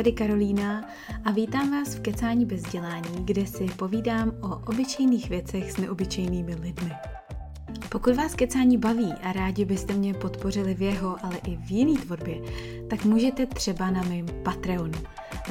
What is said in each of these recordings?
tady Karolína a vítám vás v Kecání bez dělání, kde si povídám o obyčejných věcech s neobyčejnými lidmi. Pokud vás kecání baví a rádi byste mě podpořili v jeho, ale i v jiný tvorbě, tak můžete třeba na mém Patreonu.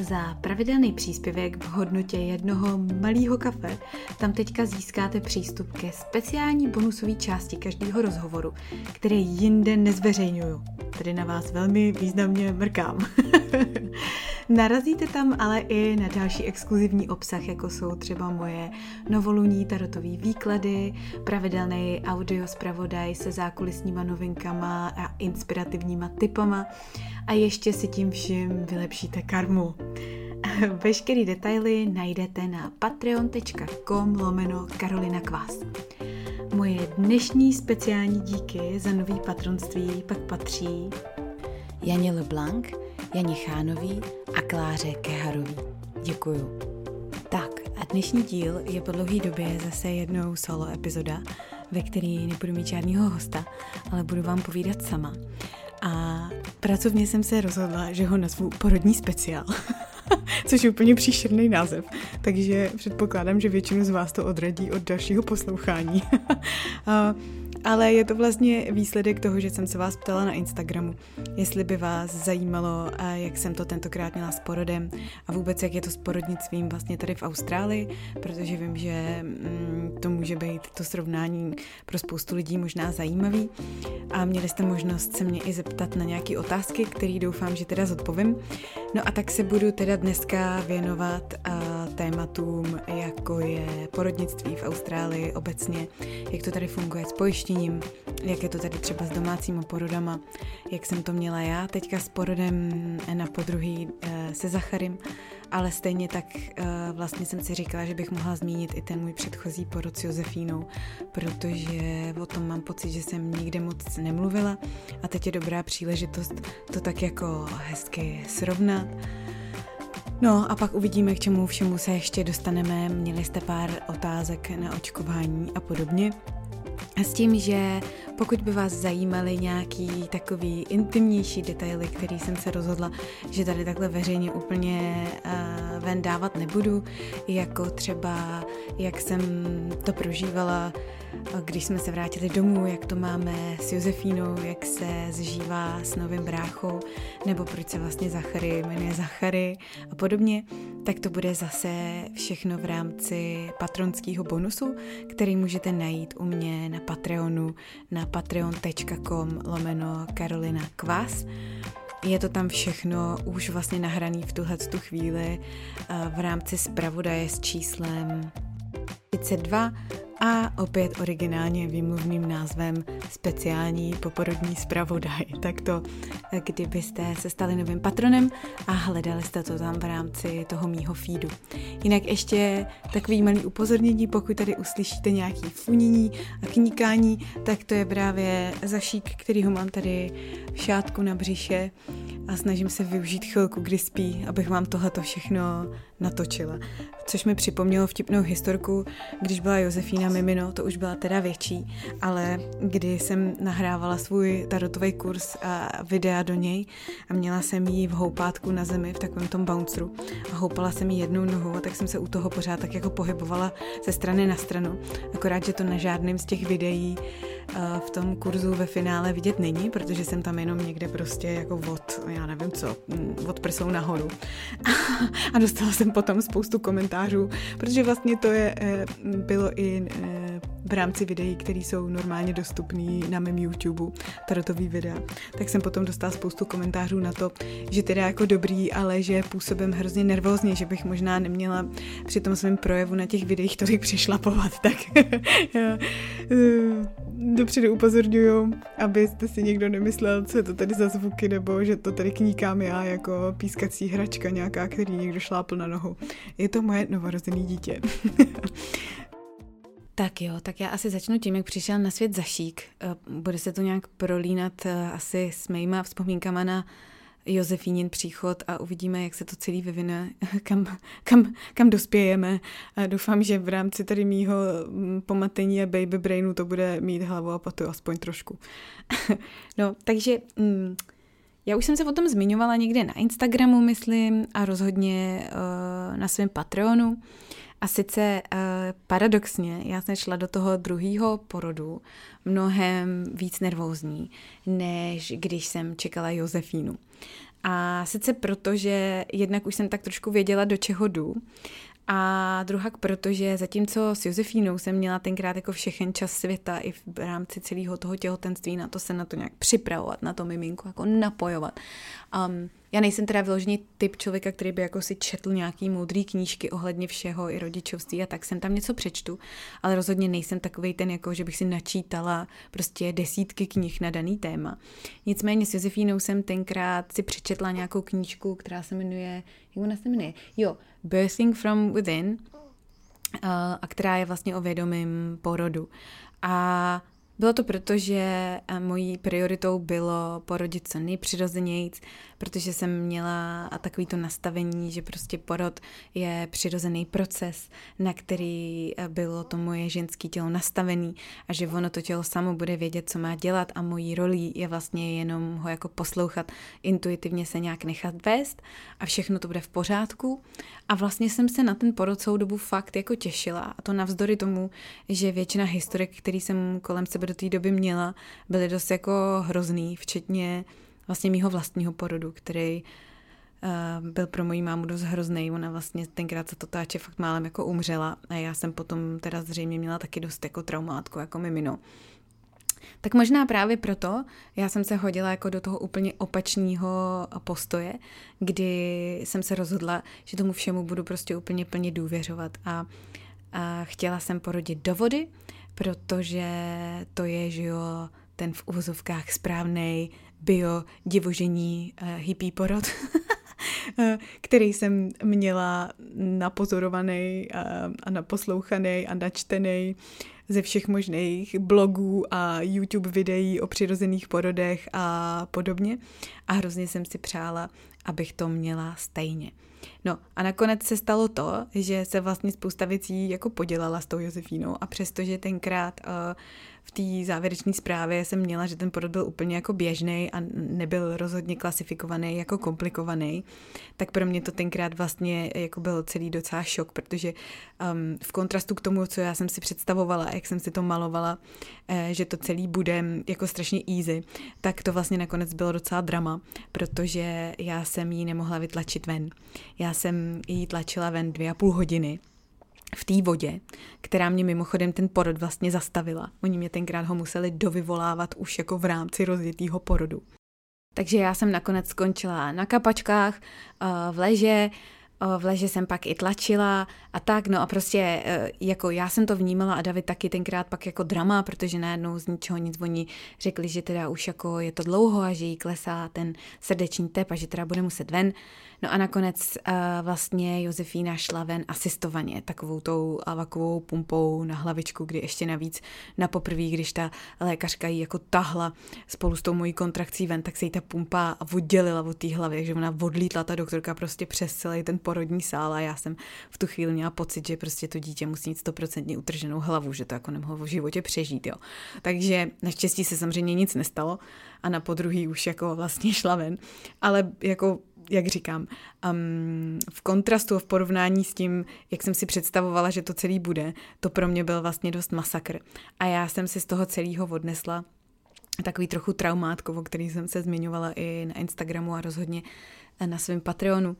Za pravidelný příspěvek v hodnotě jednoho malého kafe tam teďka získáte přístup ke speciální bonusové části každého rozhovoru, který jinde nezveřejňuju. Tedy na vás velmi významně mrkám. Narazíte tam ale i na další exkluzivní obsah, jako jsou třeba moje novoluní tarotové výklady, pravidelný audio zpravodaj se zákulisníma novinkama a inspirativníma typama a ještě si tím vším vylepšíte karmu. Veškerý detaily najdete na patreon.com lomeno Karolina Kvás. Moje dnešní speciální díky za nový patronství pak patří Janě LeBlanc, Janě Chánový a Kláře Keharový. Děkuju. Tak a dnešní díl je po dlouhé době zase jednou solo epizoda, ve který nebudu mít žádného hosta, ale budu vám povídat sama. A pracovně jsem se rozhodla, že ho nazvu porodní speciál. Což je úplně příšerný název. Takže předpokládám, že většinu z vás to odradí od dalšího poslouchání. ale je to vlastně výsledek toho, že jsem se vás ptala na Instagramu, jestli by vás zajímalo, jak jsem to tentokrát měla s porodem a vůbec jak je to s porodnictvím vlastně tady v Austrálii, protože vím, že mm, to může být to srovnání pro spoustu lidí možná zajímavý a měli jste možnost se mě i zeptat na nějaké otázky, které doufám, že teda zodpovím. No a tak se budu teda dneska věnovat tématům, jako je porodnictví v Austrálii obecně, jak to tady funguje s pojištěním, jak je to tady třeba s domácíma porodama, jak jsem to měla já teďka s porodem na podruhý eh, se Zacharym, ale stejně tak eh, vlastně jsem si říkala, že bych mohla zmínit i ten můj předchozí porod s Josefínou, protože o tom mám pocit, že jsem nikde moc nemluvila a teď je dobrá příležitost to tak jako hezky srovnat No a pak uvidíme, k čemu všemu se ještě dostaneme. Měli jste pár otázek na očkování a podobně. A s tím, že pokud by vás zajímaly nějaký takový intimnější detaily, který jsem se rozhodla, že tady takhle veřejně úplně uh, ven dávat nebudu, jako třeba jak jsem to prožívala když jsme se vrátili domů, jak to máme s Josefínou, jak se zžívá s novým bráchou, nebo proč se vlastně Zachary jmenuje Zachary a podobně, tak to bude zase všechno v rámci patronského bonusu, který můžete najít u mě na Patreonu na patreon.com lomeno Karolina Kvas. Je to tam všechno už vlastně nahraný v tuhle tu chvíli v rámci zpravodaje s číslem 32 a opět originálně výmluvným názvem speciální poporodní zpravodaj. Tak to, kdybyste se stali novým patronem a hledali jste to tam v rámci toho mýho feedu. Jinak ještě takový malý upozornění, pokud tady uslyšíte nějaký funění a kníkání, tak to je právě zašík, který ho mám tady v šátku na břiše a snažím se využít chvilku, kdy spí, abych vám tohleto všechno natočila. Což mi připomnělo vtipnou historku, když byla Josefína Mimino, to už byla teda větší, ale kdy jsem nahrávala svůj tarotový kurz a videa do něj a měla jsem jí v houpátku na zemi v takovém tom bounceru a houpala jsem jí jednou nohou a tak jsem se u toho pořád tak jako pohybovala ze strany na stranu. Akorát, že to na žádném z těch videí v tom kurzu ve finále vidět není, protože jsem tam jenom někde prostě jako od, já nevím co, mm, od prsou nahoru. A dostala jsem potom spoustu komentářů, protože vlastně to je, eh, bylo i eh, v rámci videí, které jsou normálně dostupné na mém YouTube, tarotový videa, tak jsem potom dostala spoustu komentářů na to, že teda jako dobrý, ale že působím hrozně nervózně, že bych možná neměla při tom svém projevu na těch videích tolik přišlapovat, tak eh, dopředu upozorňuju, abyste si někdo nemyslel, co je to tady za zvuky, nebo že to tady kníkám já jako pískací hračka nějaká, který někdo šlápl na nohu. Je to moje novorozený dítě. Tak jo, tak já asi začnu tím, jak přišel na svět Zašík. Eh, bude se to nějak prolínat eh, asi s mýma vzpomínkama na Josefínin příchod a uvidíme, jak se to celý vyvine, kam, kam, kam dospějeme. A doufám, že v rámci tady mýho mm, pomatení a baby brainu to bude mít hlavu a patu aspoň trošku. no, takže mm, Já už jsem se o tom zmiňovala někde na Instagramu, myslím, a rozhodně uh, na svém Patreonu. A sice uh, paradoxně, já jsem šla do toho druhého porodu mnohem víc nervózní, než když jsem čekala Josefínu. A sice proto, že jednak už jsem tak trošku věděla, do čeho jdu, a druhak, protože zatímco s Josefínou jsem měla tenkrát jako všechen čas světa i v rámci celého toho těhotenství na to se na to nějak připravovat, na to miminku jako napojovat. Um, já nejsem teda vyložený typ člověka, který by jako si četl nějaký moudrý knížky ohledně všeho i rodičovství a tak jsem tam něco přečtu, ale rozhodně nejsem takový ten, jako že bych si načítala prostě desítky knih na daný téma. Nicméně s Josefínou jsem tenkrát si přečetla nějakou knížku, která se jmenuje, jak ona se jmenuje? Jo, Birthing from Within, a která je vlastně o vědomém porodu. A bylo to proto, že eh, mojí prioritou bylo porodit co nejpřirozenějíc, protože jsem měla takový to nastavení, že prostě porod je přirozený proces, na který eh, bylo to moje ženské tělo nastavený a že ono to tělo samo bude vědět, co má dělat a mojí rolí je vlastně jenom ho jako poslouchat, intuitivně se nějak nechat vést a všechno to bude v pořádku. A vlastně jsem se na ten porod celou dobu fakt jako těšila a to navzdory tomu, že většina historek, který jsem kolem sebe do té doby měla, byly dost jako hrozný, včetně vlastně mýho vlastního porodu, který uh, byl pro moji mámu dost hrozný. Ona vlastně tenkrát za to táče fakt málem jako umřela a já jsem potom teda zřejmě měla taky dost jako traumátku, jako mimino. Tak možná právě proto já jsem se hodila jako do toho úplně opačného postoje, kdy jsem se rozhodla, že tomu všemu budu prostě úplně plně důvěřovat a, a chtěla jsem porodit do vody, protože to je, že jo, ten v uvozovkách správný bio divožení uh, hippie porod, eh, který jsem měla napozorovaný a, eh, a naposlouchaný a načtený ze všech možných blogů a YouTube videí o přirozených porodech a podobně. A hrozně jsem si přála, abych to měla stejně. No a nakonec se stalo to, že se vlastně spousta věcí jako podělala s tou Josefínou a přestože tenkrát uh, v té závěrečné zprávě jsem měla, že ten porod byl úplně jako běžný a nebyl rozhodně klasifikovaný jako komplikovaný, tak pro mě to tenkrát vlastně jako byl celý docela šok, protože um, v kontrastu k tomu, co já jsem si představovala, jak jsem si to malovala, eh, že to celý bude jako strašně easy, tak to vlastně nakonec bylo docela drama, protože já jsem ji nemohla vytlačit ven. Já jsem ji tlačila ven dvě a půl hodiny v té vodě, která mě mimochodem ten porod vlastně zastavila. Oni mě tenkrát ho museli dovyvolávat už jako v rámci rozjetého porodu. Takže já jsem nakonec skončila na kapačkách, eh, v leže, v leže jsem pak i tlačila a tak, no a prostě eh, jako já jsem to vnímala a David taky tenkrát pak jako drama, protože najednou z ničeho nic oni řekli, že teda už jako je to dlouho a že jí klesá ten srdeční tep a že teda bude muset ven. No a nakonec uh, vlastně Josefína šla ven asistovaně takovou tou lavakovou pumpou na hlavičku, kdy ještě navíc na poprví, když ta lékařka jí jako tahla spolu s tou mojí kontrakcí ven, tak se jí ta pumpa oddělila od té hlavy, že ona odlítla ta doktorka prostě přes celý ten porodní sál a já jsem v tu chvíli měla pocit, že prostě to dítě musí mít stoprocentně utrženou hlavu, že to jako nemohlo v životě přežít, jo. Takže naštěstí se samozřejmě nic nestalo a na podruhý už jako vlastně šla ven, ale jako jak říkám, um, v kontrastu a v porovnání s tím, jak jsem si představovala, že to celý bude, to pro mě byl vlastně dost masakr. A já jsem si z toho celého odnesla takový trochu traumátko, o který jsem se zmiňovala i na Instagramu a rozhodně na svém Patreonu.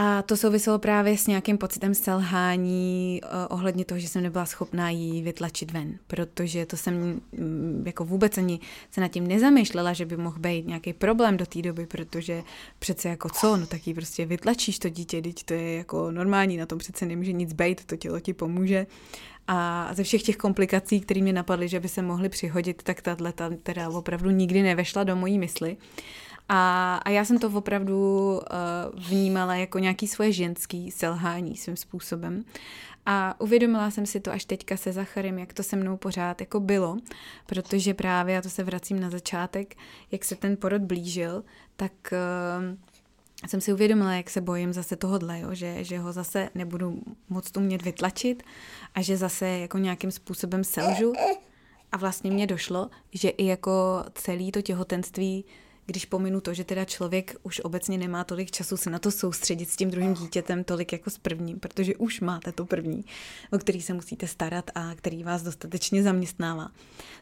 A to souviselo právě s nějakým pocitem selhání uh, ohledně toho, že jsem nebyla schopná ji vytlačit ven, protože to jsem mm, jako vůbec ani se nad tím nezamýšlela, že by mohl být nějaký problém do té doby, protože přece jako co, no tak ji prostě vytlačíš to dítě, teď to je jako normální, na tom přece nemůže nic být, to tělo ti pomůže. A ze všech těch komplikací, které mě napadly, že by se mohly přihodit, tak tahle teda opravdu nikdy nevešla do mojí mysli. A, a já jsem to opravdu uh, vnímala jako nějaký svoje ženský selhání svým způsobem. A uvědomila jsem si to až teďka se Zacharem, jak to se mnou pořád jako bylo, protože právě, já to se vracím na začátek, jak se ten porod blížil, tak uh, jsem si uvědomila, jak se bojím zase tohodle, jo, že, že ho zase nebudu moc umět vytlačit a že zase jako nějakým způsobem selžu. A vlastně mě došlo, že i jako celý to těhotenství když pominu to, že teda člověk už obecně nemá tolik času se na to soustředit s tím druhým dítětem tolik jako s prvním, protože už máte to první, o který se musíte starat a který vás dostatečně zaměstnává,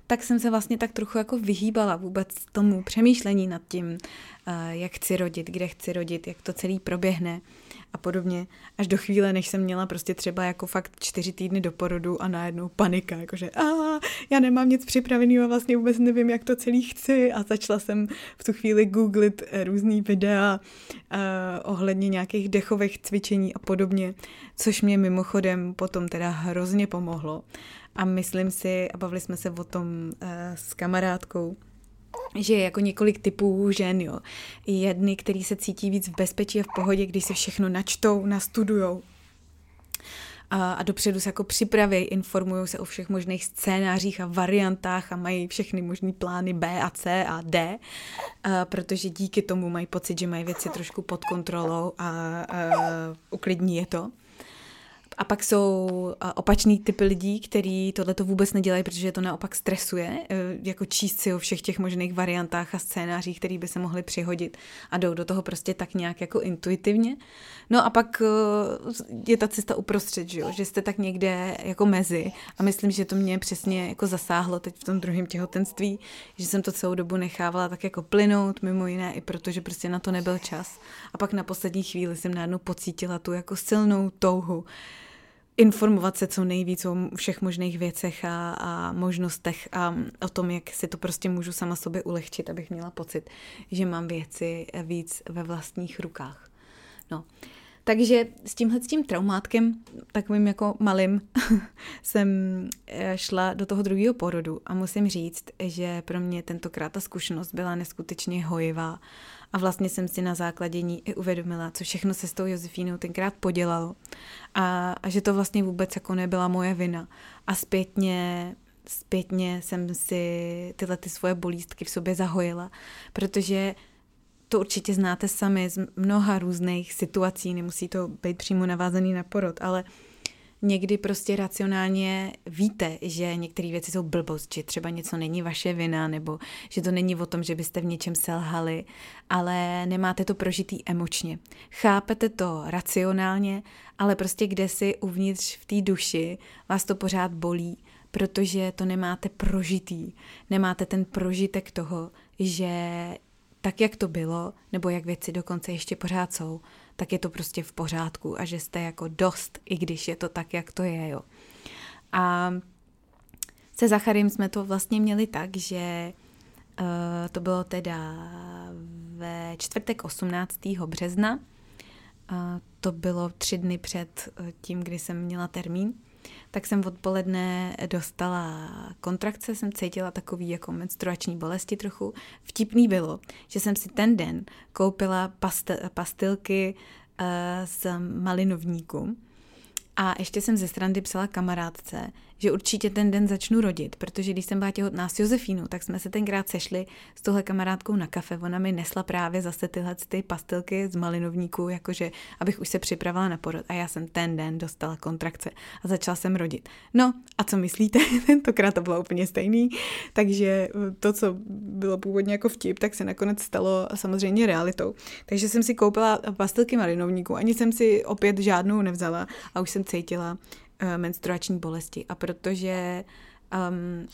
tak jsem se vlastně tak trochu jako vyhýbala vůbec tomu přemýšlení nad tím, eh, jak chci rodit, kde chci rodit, jak to celý proběhne a podobně, až do chvíle, než jsem měla prostě třeba jako fakt čtyři týdny do porodu a najednou panika, jakože a já nemám nic připraveného a vlastně vůbec nevím, jak to celý chci a začala jsem v tu chvíli googlit eh, různý videa uh, ohledně nějakých dechových cvičení a podobně, což mě mimochodem potom teda hrozně pomohlo. A myslím si, a bavili jsme se o tom uh, s kamarádkou, že je jako několik typů žen, jo. Jedny, který se cítí víc v bezpečí a v pohodě, když se všechno načtou, nastudujou, a, a dopředu se jako připraví, informují se o všech možných scénářích a variantách a mají všechny možné plány B a C a D, a, protože díky tomu mají pocit, že mají věci trošku pod kontrolou a, a uklidní je to. A pak jsou opačný typy lidí, kteří tohle to vůbec nedělají, protože to naopak stresuje, e, jako číst si o všech těch možných variantách a scénářích, které by se mohly přihodit a jdou do toho prostě tak nějak jako intuitivně. No a pak e, je ta cesta uprostřed, že, jo? že jste tak někde jako mezi a myslím, že to mě přesně jako zasáhlo teď v tom druhém těhotenství, že jsem to celou dobu nechávala tak jako plynout, mimo jiné i protože prostě na to nebyl čas. A pak na poslední chvíli jsem najednou pocítila tu jako silnou touhu informovat se co nejvíc o všech možných věcech a, a možnostech a o tom, jak si to prostě můžu sama sobě ulehčit, abych měla pocit, že mám věci víc ve vlastních rukách. No. Takže s tímhle tím traumátkem, takovým jako malým, jsem eh, šla do toho druhého porodu a musím říct, že pro mě tentokrát ta zkušenost byla neskutečně hojivá a vlastně jsem si na základě ní i uvědomila, co všechno se s tou Josefínou tenkrát podělalo a, a že to vlastně vůbec jako nebyla moje vina. A zpětně zpětně jsem si tyhle ty svoje bolístky v sobě zahojila, protože to určitě znáte sami z mnoha různých situací, nemusí to být přímo navázaný na porod, ale někdy prostě racionálně víte, že některé věci jsou blbost, že třeba něco není vaše vina, nebo že to není o tom, že byste v něčem selhali, ale nemáte to prožitý emočně. Chápete to racionálně, ale prostě kde si uvnitř v té duši vás to pořád bolí, protože to nemáte prožitý. Nemáte ten prožitek toho, že tak, jak to bylo, nebo jak věci dokonce ještě pořád jsou, tak je to prostě v pořádku a že jste jako dost, i když je to tak, jak to je, jo. A se Zacharym jsme to vlastně měli tak, že uh, to bylo teda ve čtvrtek 18. března, uh, to bylo tři dny před uh, tím, kdy jsem měla termín tak jsem odpoledne dostala kontrakce, jsem cítila takový jako menstruační bolesti trochu. Vtipný bylo, že jsem si ten den koupila pastel, pastilky uh, z malinovníku a ještě jsem ze strany psala kamarádce, že určitě ten den začnu rodit, protože když jsem byla těhotná s Josefínou, tak jsme se tenkrát sešli s tohle kamarádkou na kafe. Ona mi nesla právě zase tyhle ty pastilky z malinovníku, jakože abych už se připravila na porod. A já jsem ten den dostala kontrakce a začala jsem rodit. No a co myslíte? Tentokrát to bylo úplně stejný. Takže to, co bylo původně jako vtip, tak se nakonec stalo samozřejmě realitou. Takže jsem si koupila pastilky malinovníku, ani jsem si opět žádnou nevzala a už jsem cítila, menstruační bolesti. A protože um,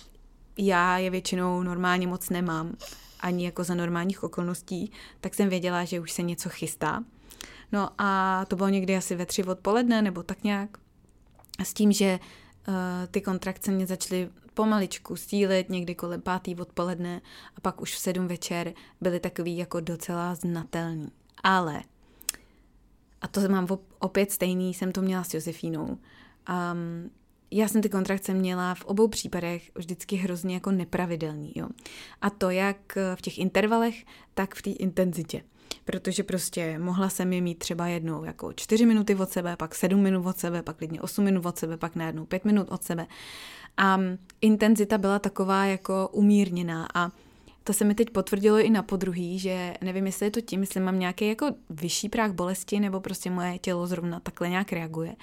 já je většinou normálně moc nemám, ani jako za normálních okolností, tak jsem věděla, že už se něco chystá. No a to bylo někdy asi ve tři odpoledne, nebo tak nějak. S tím, že uh, ty kontrakce mě začaly pomaličku sílit, někdy kolem pátý odpoledne a pak už v sedm večer byly takový jako docela znatelný. Ale, a to mám opět stejný, jsem to měla s Josefínou, Um, já jsem ty kontrakce měla v obou případech vždycky hrozně jako nepravidelný. Jo. A to jak v těch intervalech, tak v té intenzitě. Protože prostě mohla jsem je mít třeba jednou jako čtyři minuty od sebe, pak sedm minut od sebe, pak klidně osm minut od sebe, pak najednou pět minut od sebe. A intenzita byla taková jako umírněná a to se mi teď potvrdilo i na podruhý, že nevím, jestli je to tím, jestli mám nějaký jako vyšší práh bolesti, nebo prostě moje tělo zrovna takhle nějak reaguje.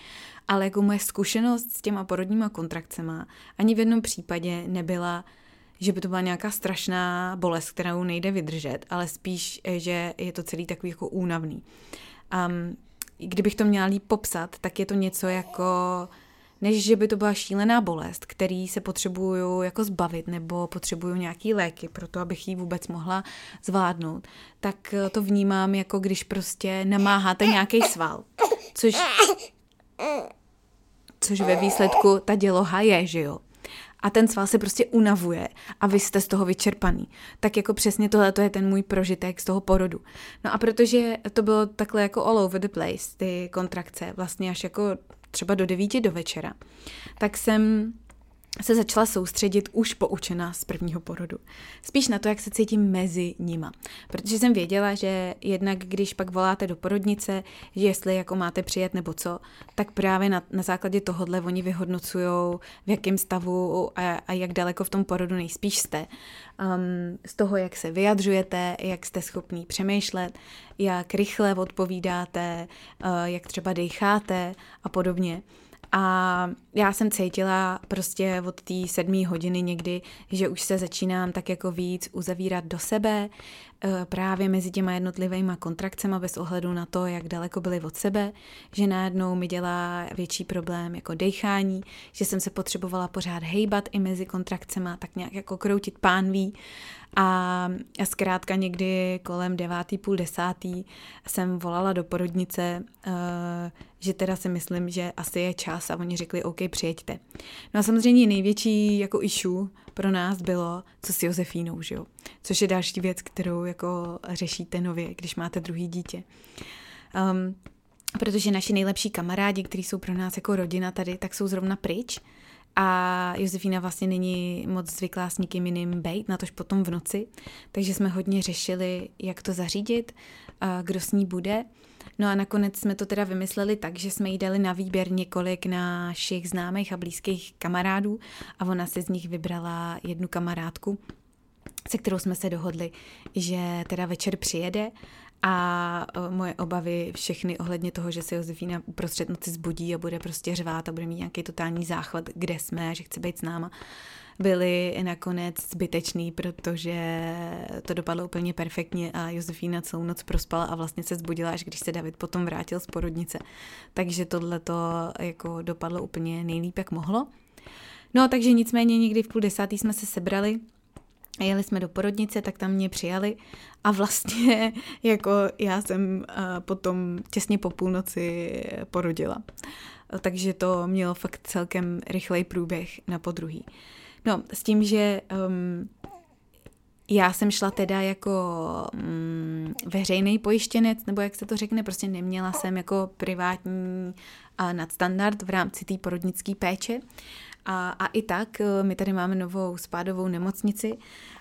Ale jako moje zkušenost s těma porodníma kontrakcema ani v jednom případě nebyla, že by to byla nějaká strašná bolest, kterou nejde vydržet, ale spíš, že je to celý takový jako únavný. Um, kdybych to měla líp popsat, tak je to něco jako než že by to byla šílená bolest, který se potřebuju jako zbavit nebo potřebuju nějaký léky pro to, abych ji vůbec mohla zvládnout, tak to vnímám jako když prostě namáháte nějaký sval, což, což ve výsledku ta děloha je, že jo a ten sval se prostě unavuje a vy jste z toho vyčerpaný. Tak jako přesně tohle to je ten můj prožitek z toho porodu. No a protože to bylo takhle jako all over the place, ty kontrakce, vlastně až jako třeba do devíti do večera, tak jsem se začala soustředit už poučená z prvního porodu. Spíš na to, jak se cítím mezi nima. Protože jsem věděla, že jednak když pak voláte do porodnice, že jestli jako máte přijet nebo co, tak právě na, na základě tohohle oni vyhodnocují, v jakém stavu a, a jak daleko v tom porodu nejspíš jste. Um, z toho, jak se vyjadřujete, jak jste schopný přemýšlet, jak rychle odpovídáte, uh, jak třeba decháte a podobně. A já jsem cítila prostě od té sedmé hodiny někdy, že už se začínám tak jako víc uzavírat do sebe, eh, právě mezi těma jednotlivými kontrakcemi bez ohledu na to, jak daleko byly od sebe, že najednou mi dělá větší problém jako dechání, že jsem se potřebovala pořád hejbat i mezi kontrakcemi, tak nějak jako kroutit pánví a zkrátka někdy kolem devátý, půl desátý jsem volala do porodnice, eh, že teda si myslím, že asi je čas a oni řekli, OK, přijeďte. No a samozřejmě největší jako issue pro nás bylo, co s Josefínou, že jo? Což je další věc, kterou jako řešíte nově, když máte druhý dítě. Um, protože naši nejlepší kamarádi, kteří jsou pro nás jako rodina tady, tak jsou zrovna pryč a Josefína vlastně není moc zvyklá s nikým jiným bejt, na tož potom v noci, takže jsme hodně řešili, jak to zařídit, kdo s ní bude. No a nakonec jsme to teda vymysleli tak, že jsme jí dali na výběr několik našich známých a blízkých kamarádů a ona si z nich vybrala jednu kamarádku, se kterou jsme se dohodli, že teda večer přijede a e, moje obavy všechny ohledně toho, že se Josefína uprostřed noci zbudí a bude prostě řvát a bude mít nějaký totální záchvat, kde jsme, že chce být s náma, byly nakonec zbytečný, protože to dopadlo úplně perfektně a Josefína celou noc prospala a vlastně se zbudila, až když se David potom vrátil z porodnice. Takže tohle to jako dopadlo úplně nejlíp, jak mohlo. No, takže nicméně někdy v půl desátý jsme se sebrali jeli jsme do porodnice, tak tam mě přijali a vlastně jako já jsem potom těsně po půlnoci porodila. Takže to mělo fakt celkem rychlej průběh na podruhý. No, s tím, že um, já jsem šla teda jako um, veřejný pojištěnec, nebo jak se to řekne, prostě neměla jsem jako privátní uh, nadstandard v rámci té porodnické péče. A, a i tak, uh, my tady máme novou spádovou nemocnici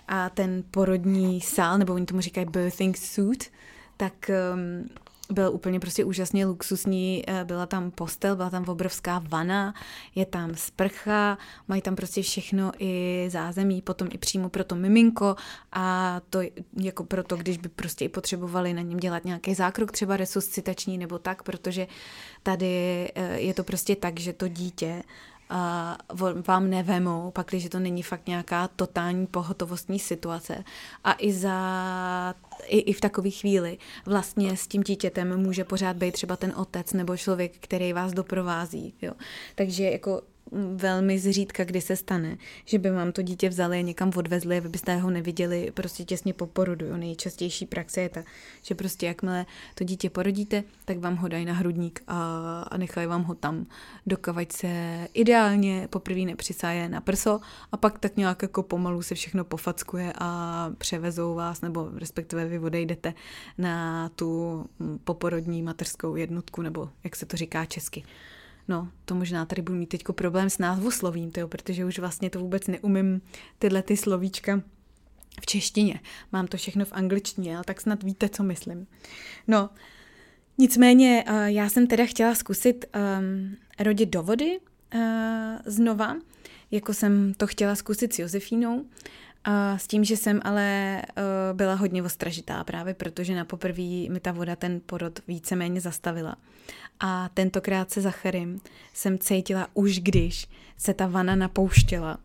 a ten porodní sál, nebo oni tomu říkají birthing suit, tak um, byl úplně prostě úžasně luxusní, eh, byla tam postel, byla tam obrovská vana, je tam sprcha, mají tam prostě všechno i zázemí, potom i přímo pro to miminko a to jako proto, když by prostě i potřebovali na něm dělat nějaký zákrok, třeba resuscitační nebo tak, protože tady eh, je to prostě tak, že to dítě vám nevemou, pak když to není fakt nějaká totální pohotovostní situace. A i za i, i v takové chvíli vlastně s tím dítětem může pořád být třeba ten otec nebo člověk, který vás doprovází. Jo. Takže jako velmi zřídka, kdy se stane, že by vám to dítě vzali a někam odvezli a vy byste ho neviděli prostě těsně po porodu. Jo. Nejčastější praxe je ta, že prostě jakmile to dítě porodíte, tak vám ho dají na hrudník a, a nechají vám ho tam, dokavať se ideálně poprvé nepřisáje na prso a pak tak nějak jako pomalu se všechno pofackuje a převezou vás, nebo respektive vy odejdete na tu poporodní mateřskou jednotku, nebo jak se to říká česky. No, to možná tady budu mít teď problém s názvoslovím, tyjo, protože už vlastně to vůbec neumím tyhle ty slovíčka v češtině. Mám to všechno v angličtině, ale tak snad víte, co myslím. No, nicméně uh, já jsem teda chtěla zkusit um, rodit do vody uh, znova, jako jsem to chtěla zkusit s Josefínou, a s tím, že jsem ale uh, byla hodně ostražitá právě, protože na poprvé mi ta voda ten porod víceméně zastavila. A tentokrát se Zacharym jsem cítila už když se ta vana napouštěla,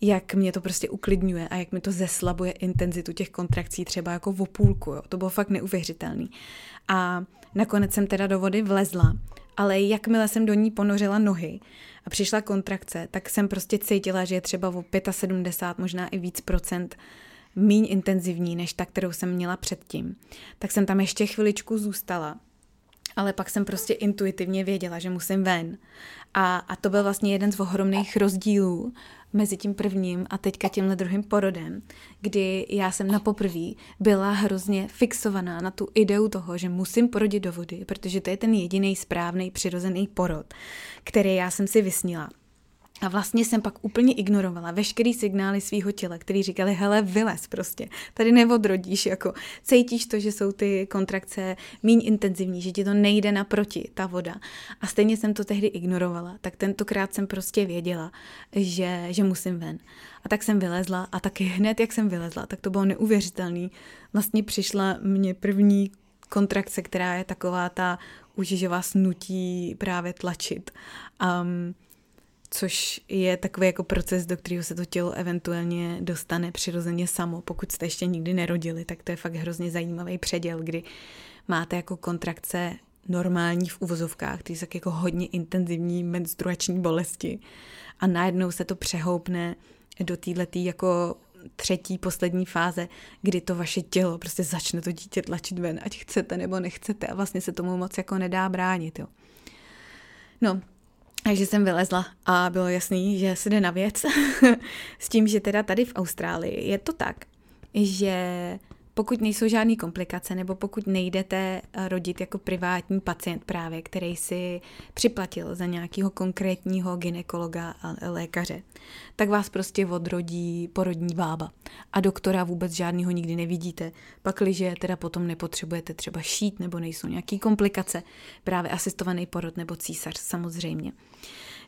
jak mě to prostě uklidňuje a jak mi to zeslabuje intenzitu těch kontrakcí třeba jako v půlku, jo. To bylo fakt neuvěřitelný. A nakonec jsem teda do vody vlezla, ale jakmile jsem do ní ponořila nohy a přišla kontrakce, tak jsem prostě cítila, že je třeba o 75, možná i víc procent míň intenzivní než ta, kterou jsem měla předtím. Tak jsem tam ještě chviličku zůstala ale pak jsem prostě intuitivně věděla, že musím ven. A, a to byl vlastně jeden z ohromných rozdílů mezi tím prvním a teďka tímhle druhým porodem, kdy já jsem na poprví byla hrozně fixovaná na tu ideu toho, že musím porodit do vody, protože to je ten jediný správný přirozený porod, který já jsem si vysnila. A vlastně jsem pak úplně ignorovala veškerý signály svého těla, který říkali, hele, vylez prostě, tady neodrodíš, jako cítíš to, že jsou ty kontrakce míň intenzivní, že ti to nejde naproti, ta voda. A stejně jsem to tehdy ignorovala, tak tentokrát jsem prostě věděla, že, že musím ven. A tak jsem vylezla a taky hned, jak jsem vylezla, tak to bylo neuvěřitelný. Vlastně přišla mě první kontrakce, která je taková ta už, že vás nutí právě tlačit. Um, což je takový jako proces, do kterého se to tělo eventuálně dostane přirozeně samo. Pokud jste ještě nikdy nerodili, tak to je fakt hrozně zajímavý předěl, kdy máte jako kontrakce normální v uvozovkách, které jsou jako hodně intenzivní menstruační bolesti a najednou se to přehoupne do této jako třetí, poslední fáze, kdy to vaše tělo prostě začne to dítě tlačit ven, ať chcete nebo nechcete a vlastně se tomu moc jako nedá bránit, jo. No, takže jsem vylezla a bylo jasný, že se jde na věc. S tím, že teda tady v Austrálii je to tak, že pokud nejsou žádné komplikace nebo pokud nejdete eh, rodit jako privátní pacient právě, který si připlatil za nějakého konkrétního ginekologa a lékaře, tak vás prostě odrodí porodní bába. A doktora vůbec žádného nikdy nevidíte, pakliže teda potom nepotřebujete třeba šít nebo nejsou nějaké komplikace, právě asistovaný porod nebo císař samozřejmě.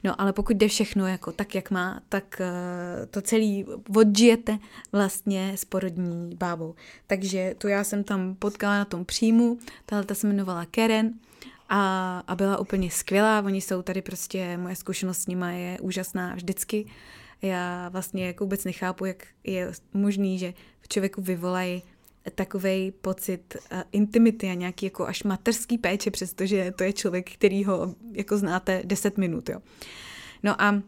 No ale pokud jde všechno jako tak, jak má, tak uh, to celý odžijete vlastně s porodní bábou. Takže to já jsem tam potkala na tom příjmu, tahle ta se jmenovala Karen, a, a byla úplně skvělá. Oni jsou tady prostě, moje zkušenost s nima je úžasná vždycky. Já vlastně jako vůbec nechápu, jak je možný, že v člověku vyvolají takový pocit uh, intimity a nějaký jako až materský péče, přestože to je člověk, který ho jako znáte 10 minut, jo. No a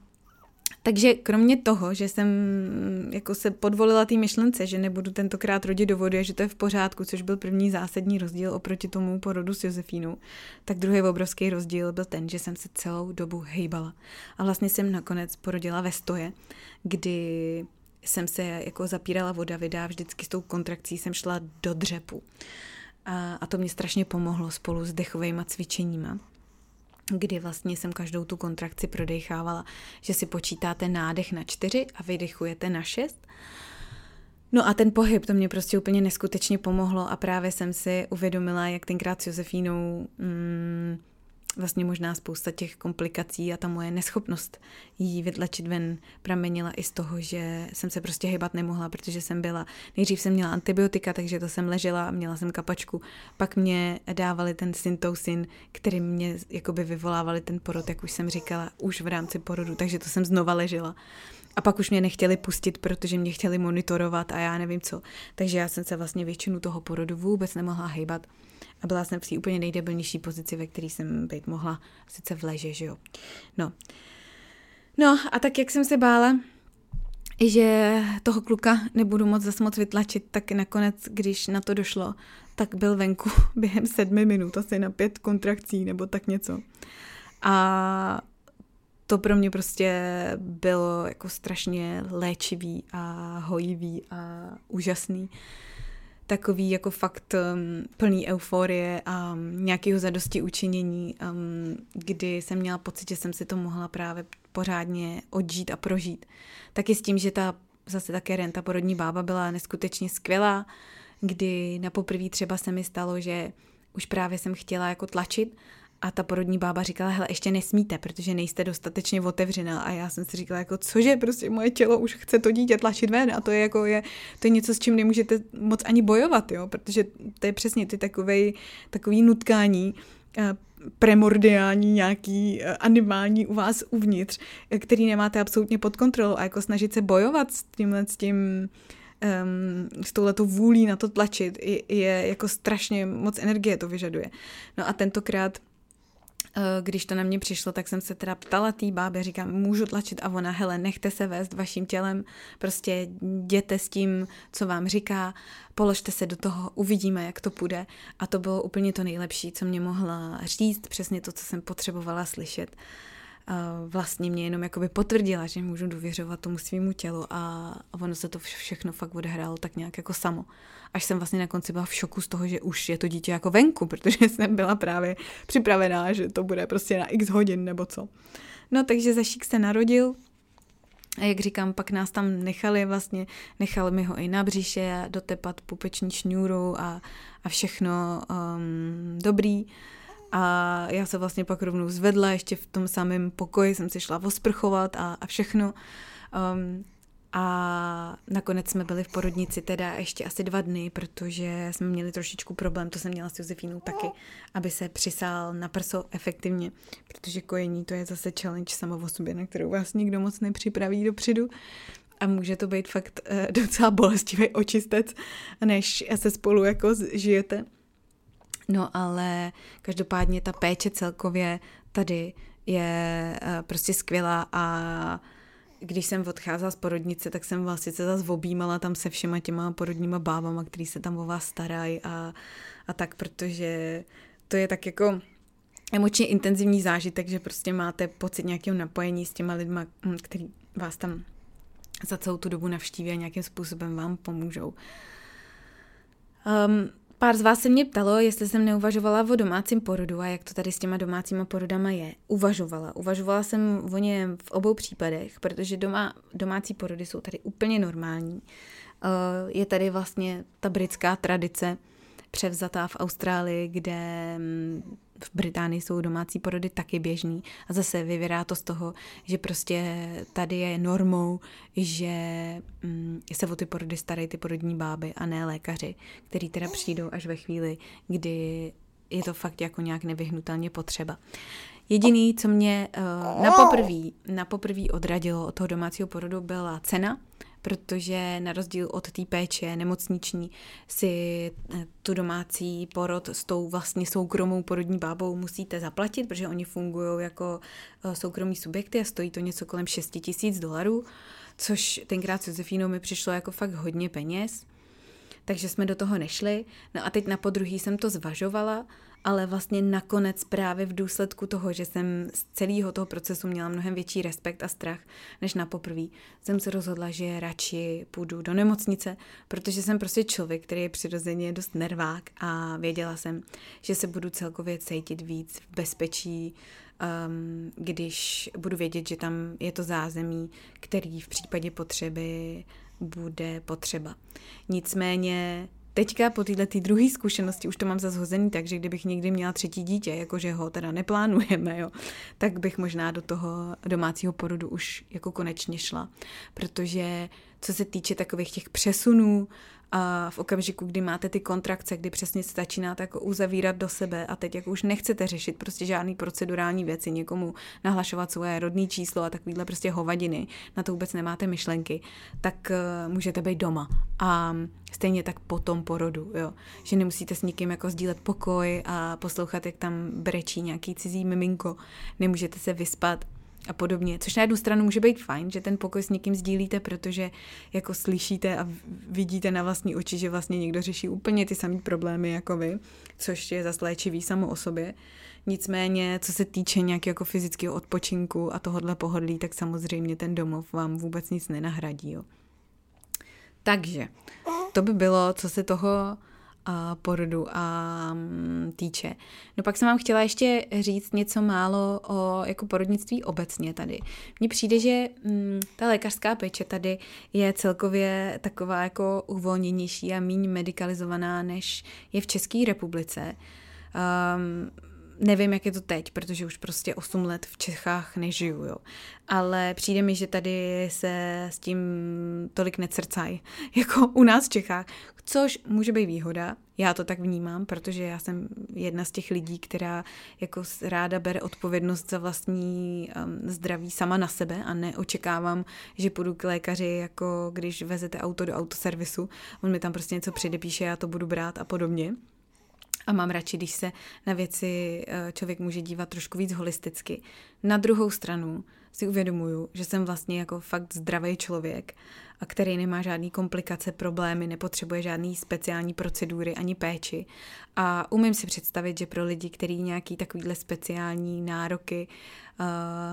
takže kromě toho, že jsem jako se podvolila té myšlence, že nebudu tentokrát rodit do vody a že to je v pořádku, což byl první zásadní rozdíl oproti tomu porodu s Josefínou, tak druhý obrovský rozdíl byl ten, že jsem se celou dobu hejbala. A vlastně jsem nakonec porodila ve stoje, kdy jsem se jako zapírala voda vydá, vždycky s tou kontrakcí jsem šla do dřepu. A, a to mě strašně pomohlo spolu s dechovými cvičeníma kdy vlastně jsem každou tu kontrakci prodechávala, že si počítáte nádech na čtyři a vydechujete na šest. No a ten pohyb, to mě prostě úplně neskutečně pomohlo a právě jsem si uvědomila, jak tenkrát s Josefínou mm, vlastně možná spousta těch komplikací a ta moje neschopnost jí vytlačit ven pramenila i z toho, že jsem se prostě hybat nemohla, protože jsem byla, nejdřív jsem měla antibiotika, takže to jsem ležela, měla jsem kapačku, pak mě dávali ten syntousin, který mě jakoby vyvolávali ten porod, jak už jsem říkala, už v rámci porodu, takže to jsem znova ležela. A pak už mě nechtěli pustit, protože mě chtěli monitorovat a já nevím co. Takže já jsem se vlastně většinu toho porodu vůbec nemohla hejbat a byla jsem v té úplně nejdebilnější pozici, ve které jsem být mohla, sice v leže, že jo. No. No a tak, jak jsem se bála, že toho kluka nebudu moc zase moc vytlačit, tak nakonec, když na to došlo, tak byl venku během sedmi minut, asi na pět kontrakcí nebo tak něco. A to pro mě prostě bylo jako strašně léčivý a hojivý a úžasný takový jako fakt um, plný euforie a um, nějakého zadosti učinění, um, kdy jsem měla pocit, že jsem si to mohla právě pořádně odžít a prožít. Taky s tím, že ta zase také renta porodní bába byla neskutečně skvělá, kdy na poprvé třeba se mi stalo, že už právě jsem chtěla jako tlačit a ta porodní bába říkala, hele, ještě nesmíte, protože nejste dostatečně otevřená. A já jsem si říkala, jako, cože, prostě moje tělo už chce to dítě tlačit ven a to je jako, je, to je něco, s čím nemůžete moc ani bojovat, jo, protože to je přesně ty takové, takový nutkání, premordiální nějaký eh, animální u vás uvnitř, který nemáte absolutně pod kontrolou a jako snažit se bojovat s tímhle s tím um, s touhletou vůlí na to tlačit je, je jako strašně moc energie to vyžaduje. No a tentokrát Eh, když to na mě přišlo, tak jsem se teda ptala té bábě, říkám, můžu tlačit a ona, hele, nechte se vést vaším tělem, prostě jděte s tím, co vám říká, položte se do toho, uvidíme, jak to půjde. A to bylo úplně to nejlepší, co mě mohla říct, přesně to, co jsem potřebovala slyšet. Vlastně mě jenom jakoby potvrdila, že můžu důvěřovat tomu svýmu tělu a, a ono se to všechno fakt odehrálo tak nějak jako samo až jsem vlastně na konci byla v šoku z toho, že už je to dítě jako venku, protože jsem byla právě připravená, že to bude prostě na x hodin nebo co. No takže Zašík se narodil, a jak říkám, pak nás tam nechali vlastně, nechali mi ho i na bříše, dotepat pupeční šňůru a, a všechno um, dobrý. A já se vlastně pak rovnou zvedla, ještě v tom samém pokoji jsem si šla osprchovat a, a všechno. Um, a nakonec jsme byli v porodnici teda ještě asi dva dny, protože jsme měli trošičku problém, to jsem měla s Josefínou taky, aby se přisál na prso efektivně, protože kojení to je zase challenge sama o sobě, na kterou vás nikdo moc nepřipraví dopředu a může to být fakt uh, docela bolestivý očistec, než se spolu jako žijete. No ale každopádně ta péče celkově tady je uh, prostě skvělá a když jsem odcházela z porodnice, tak jsem vlastně se zase objímala tam se všema těma porodníma bábama, který se tam o vás starají a, a tak, protože to je tak jako emočně intenzivní zážitek, že prostě máte pocit nějakého napojení s těma lidma, hm, který vás tam za celou tu dobu navštíví a nějakým způsobem vám pomůžou. Um, Pár z vás se mě ptalo, jestli jsem neuvažovala o domácím porodu a jak to tady s těma domácíma porodama je. Uvažovala. Uvažovala jsem o něm v obou případech, protože doma, domácí porody jsou tady úplně normální. Eh, je tady vlastně ta britská tradice, převzatá v Austrálii, kde mm, v Británii jsou domácí porody taky běžný. A zase vyvěrá to z toho, že prostě tady je normou, že mm, se o ty porody starají ty porodní báby a ne lékaři, který teda přijdou až ve chvíli, kdy je to fakt jako nějak nevyhnutelně potřeba. Jediný, co mě uh, na poprví, na poprví odradilo od toho domácího porodu, byla cena, protože na rozdíl od té péče nemocniční si eh, tu domácí porod s tou vlastně soukromou porodní bábou musíte zaplatit, protože oni fungují jako eh, soukromí subjekty a stojí to něco kolem 6 tisíc dolarů, což tenkrát s Josefínou mi přišlo jako fakt hodně peněz. Takže jsme do toho nešli. No a teď na podruhý jsem to zvažovala, ale vlastně nakonec právě v důsledku toho, že jsem z celého toho procesu měla mnohem větší respekt a strach než na poprví, jsem se rozhodla, že radši půjdu do nemocnice, protože jsem prostě člověk, který je přirozeně dost nervák a věděla jsem, že se budu celkově cítit víc v bezpečí, um, když budu vědět, že tam je to zázemí, který v případě potřeby bude potřeba. Nicméně teďka po této tý druhé zkušenosti už to mám zazhozený tak, že kdybych někdy měla třetí dítě, jakože ho teda neplánujeme, jo, tak bych možná do toho domácího porodu už jako konečně šla. Protože co se týče takových těch přesunů, a v okamžiku, kdy máte ty kontrakce, kdy přesně se začínáte jako uzavírat do sebe a teď jako už nechcete řešit prostě žádný procedurální věci, někomu nahlašovat svoje rodné číslo a takovýhle prostě hovadiny, na to vůbec nemáte myšlenky, tak uh, můžete být doma. A stejně tak po tom porodu, jo. Že nemusíte s nikým jako sdílet pokoj a poslouchat, jak tam brečí nějaký cizí miminko, nemůžete se vyspat, a podobně. Což na jednu stranu může být fajn, že ten pokoj s někým sdílíte, protože jako slyšíte a vidíte na vlastní oči, že vlastně někdo řeší úplně ty samé problémy jako vy, což je zase léčivý samo o sobě. Nicméně, co se týče nějakého jako fyzického odpočinku a tohohle pohodlí, tak samozřejmě ten domov vám vůbec nic nenahradí. Jo. Takže to by bylo, co se toho a porodu a mm, týče. No pak jsem vám chtěla ještě říct něco málo o jako porodnictví obecně tady. Mně přijde, že mm, ta lékařská péče tady je celkově taková jako uvolněnější a méně medicalizovaná, než je v České republice. Um, nevím, jak je to teď, protože už prostě 8 let v Čechách nežiju, jo. Ale přijde mi, že tady se s tím tolik necrcají, jako u nás v Čechách, což může být výhoda, já to tak vnímám, protože já jsem jedna z těch lidí, která jako ráda bere odpovědnost za vlastní um, zdraví sama na sebe a neočekávám, že půjdu k lékaři, jako když vezete auto do autoservisu, on mi tam prostě něco předepíše, já to budu brát a podobně. A mám radši, když se na věci eh, člověk může dívat trošku víc holisticky. Na druhou stranu si uvědomuju, že jsem vlastně jako fakt zdravý člověk, a který nemá žádný komplikace, problémy, nepotřebuje žádný speciální procedury ani péči. A umím si představit, že pro lidi, kteří nějaký takovýhle speciální nároky uh,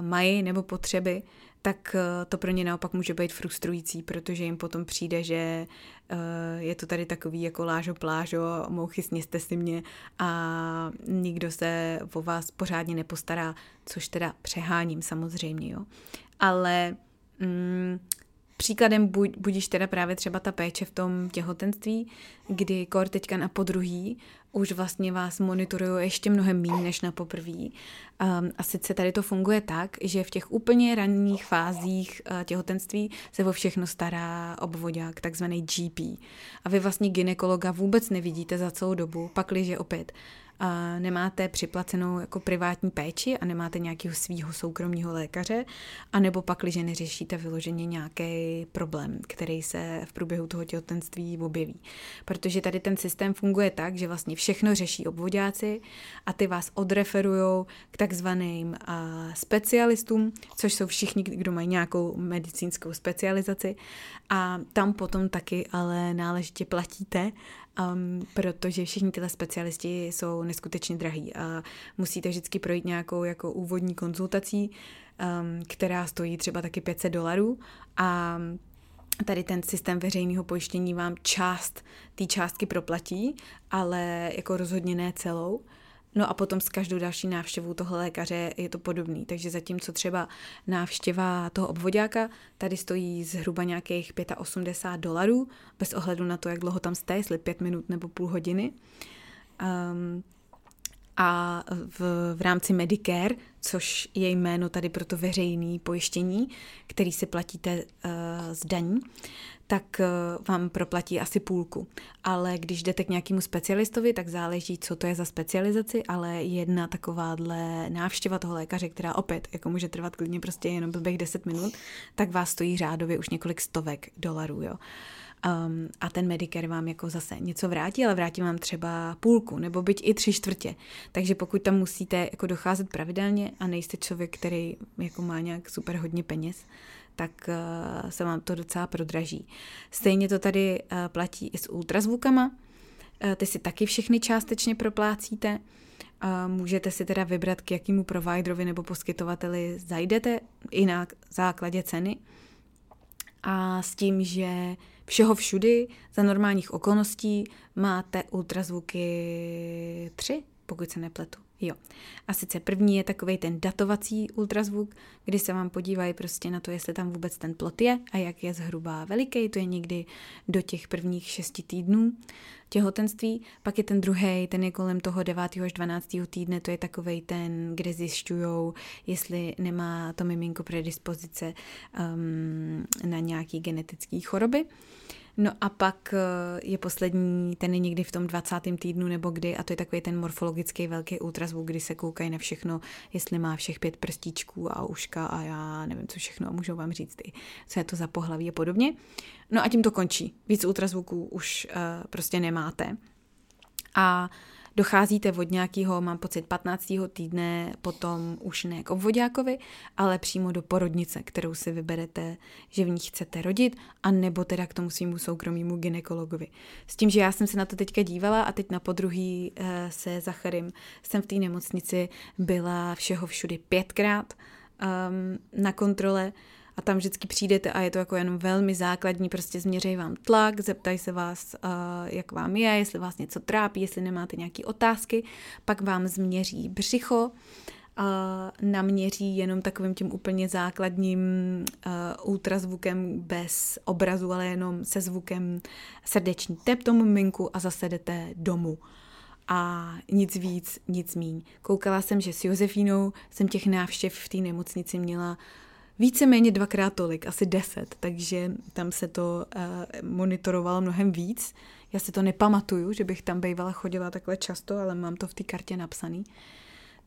mají nebo potřeby, tak eh, to pro ně naopak může být frustrující, protože jim potom přijde, že eh, je to tady takový jako lážo plážo, mouchy sněste si mě a nikdo se o vás pořádně nepostará, což teda přeháním samozřejmě, jo. Ale mm, Příkladem budíš teda právě třeba ta péče v tom těhotenství, kdy kor teďka na podruhý už vlastně vás monitorují ještě mnohem méně než na poprví. Um, a sice tady to funguje tak, že v těch úplně ranních fázích uh, těhotenství se o všechno stará obvodák, takzvaný GP. A vy vlastně ginekologa vůbec nevidíte za celou dobu, pakliže opět a nemáte připlacenou jako privátní péči a nemáte nějakého svého soukromého lékaře, anebo pak, když neřešíte vyloženě nějaký problém, který se v průběhu toho těhotenství objeví. Protože tady ten systém funguje tak, že vlastně všechno řeší obvodáci a ty vás odreferují k takzvaným specialistům, což jsou všichni, kdo mají nějakou medicínskou specializaci a tam potom taky ale náležitě platíte um, protože všichni tyhle specialisti jsou neskutečně drahý a musíte vždycky projít nějakou jako úvodní konzultací, um, která stojí třeba taky 500 dolarů a tady ten systém veřejného pojištění vám část té částky proplatí, ale jako rozhodně ne celou. No a potom s každou další návštěvou toho lékaře je to podobný. Takže zatímco třeba návštěva toho obvodáka tady stojí zhruba nějakých 85 dolarů, bez ohledu na to, jak dlouho tam jste, jestli pět minut nebo půl hodiny. Um, a v, v rámci Medicare, což je jméno tady pro to veřejné pojištění, který si platíte uh, z daní, tak eh, vám proplatí asi půlku. Ale když jdete k nějakému specialistovi, tak záleží, co to je za specializaci, ale jedna takováhle návštěva toho lékaře, která opět jako může trvat klidně prostě jenom blbých 10 minut, tak vás stojí řádově už několik stovek dolarů. Jo. Um, a ten Medicare vám jako zase něco vrátí, ale vrátí vám třeba půlku nebo byť i tři čtvrtě. Takže pokud tam musíte jako docházet pravidelně a nejste člověk, který jako má nějak super hodně peněz, tak uh, se vám to docela prodraží. Stejně to tady uh, platí i s ultrazvukama. Uh, ty si taky všechny částečně proplácíte. Můžete si teda vybrat, k jakému providerovi nebo poskytovateli zajdete i na základě ceny. A s tím, že všeho všudy za normálních okolností máte ultrazvuky 3, pokud se nepletu. Jo. A sice první je takový ten datovací ultrazvuk, kdy se vám podívají prostě na to, jestli tam vůbec ten plot je a jak je zhruba veliký, to je někdy do těch prvních šesti týdnů těhotenství. Pak je ten druhý, ten je kolem toho 9. až 12. týdne, to je takový ten, kde zjišťují, jestli nemá to miminko predispozice um, na nějaký genetické choroby. No a pak eh, je poslední, ten je někdy v tom 20. týdnu nebo kdy, a to je takový ten morfologický velký ultrazvuk, kdy se koukají na všechno, jestli má všech pět prstíčků a uška a já nevím co všechno a můžou vám říct, i, co je to za pohlaví a podobně. No a tím to končí. Víc ultrazvuků už uh, prostě nemáte. A uh, docházíte od nějakého, mám pocit, 15. týdne potom už ne k obvodákovi, ale přímo do porodnice, kterou si vyberete, že v ní chcete rodit, a nebo teda k tomu svýmu soukromému ginekologovi. S tím, že já jsem se na to teďka dívala a teď na podruhý eh, se Zacharym jsem v té nemocnici byla všeho všudy pětkrát um, na kontrole, a tam vždycky přijdete a je to jako jenom velmi základní, prostě změřejí vám tlak, zeptají se vás, uh, jak vám je, jestli vás něco trápí, jestli nemáte nějaké otázky, pak vám změří břicho, a naměří jenom takovým tím úplně základním uh, ultrazvukem bez obrazu, ale jenom se zvukem srdeční tep tomu miminku a zase jdete domů. a nic víc, nic míň. Koukala jsem, že s Josefínou jsem těch návštěv v té nemocnici měla víceméně dvakrát tolik, asi deset, takže tam se to uh, monitorovalo mnohem víc. Já si to nepamatuju, že bych tam bývala chodila takhle často, ale mám to v té kartě napsaný.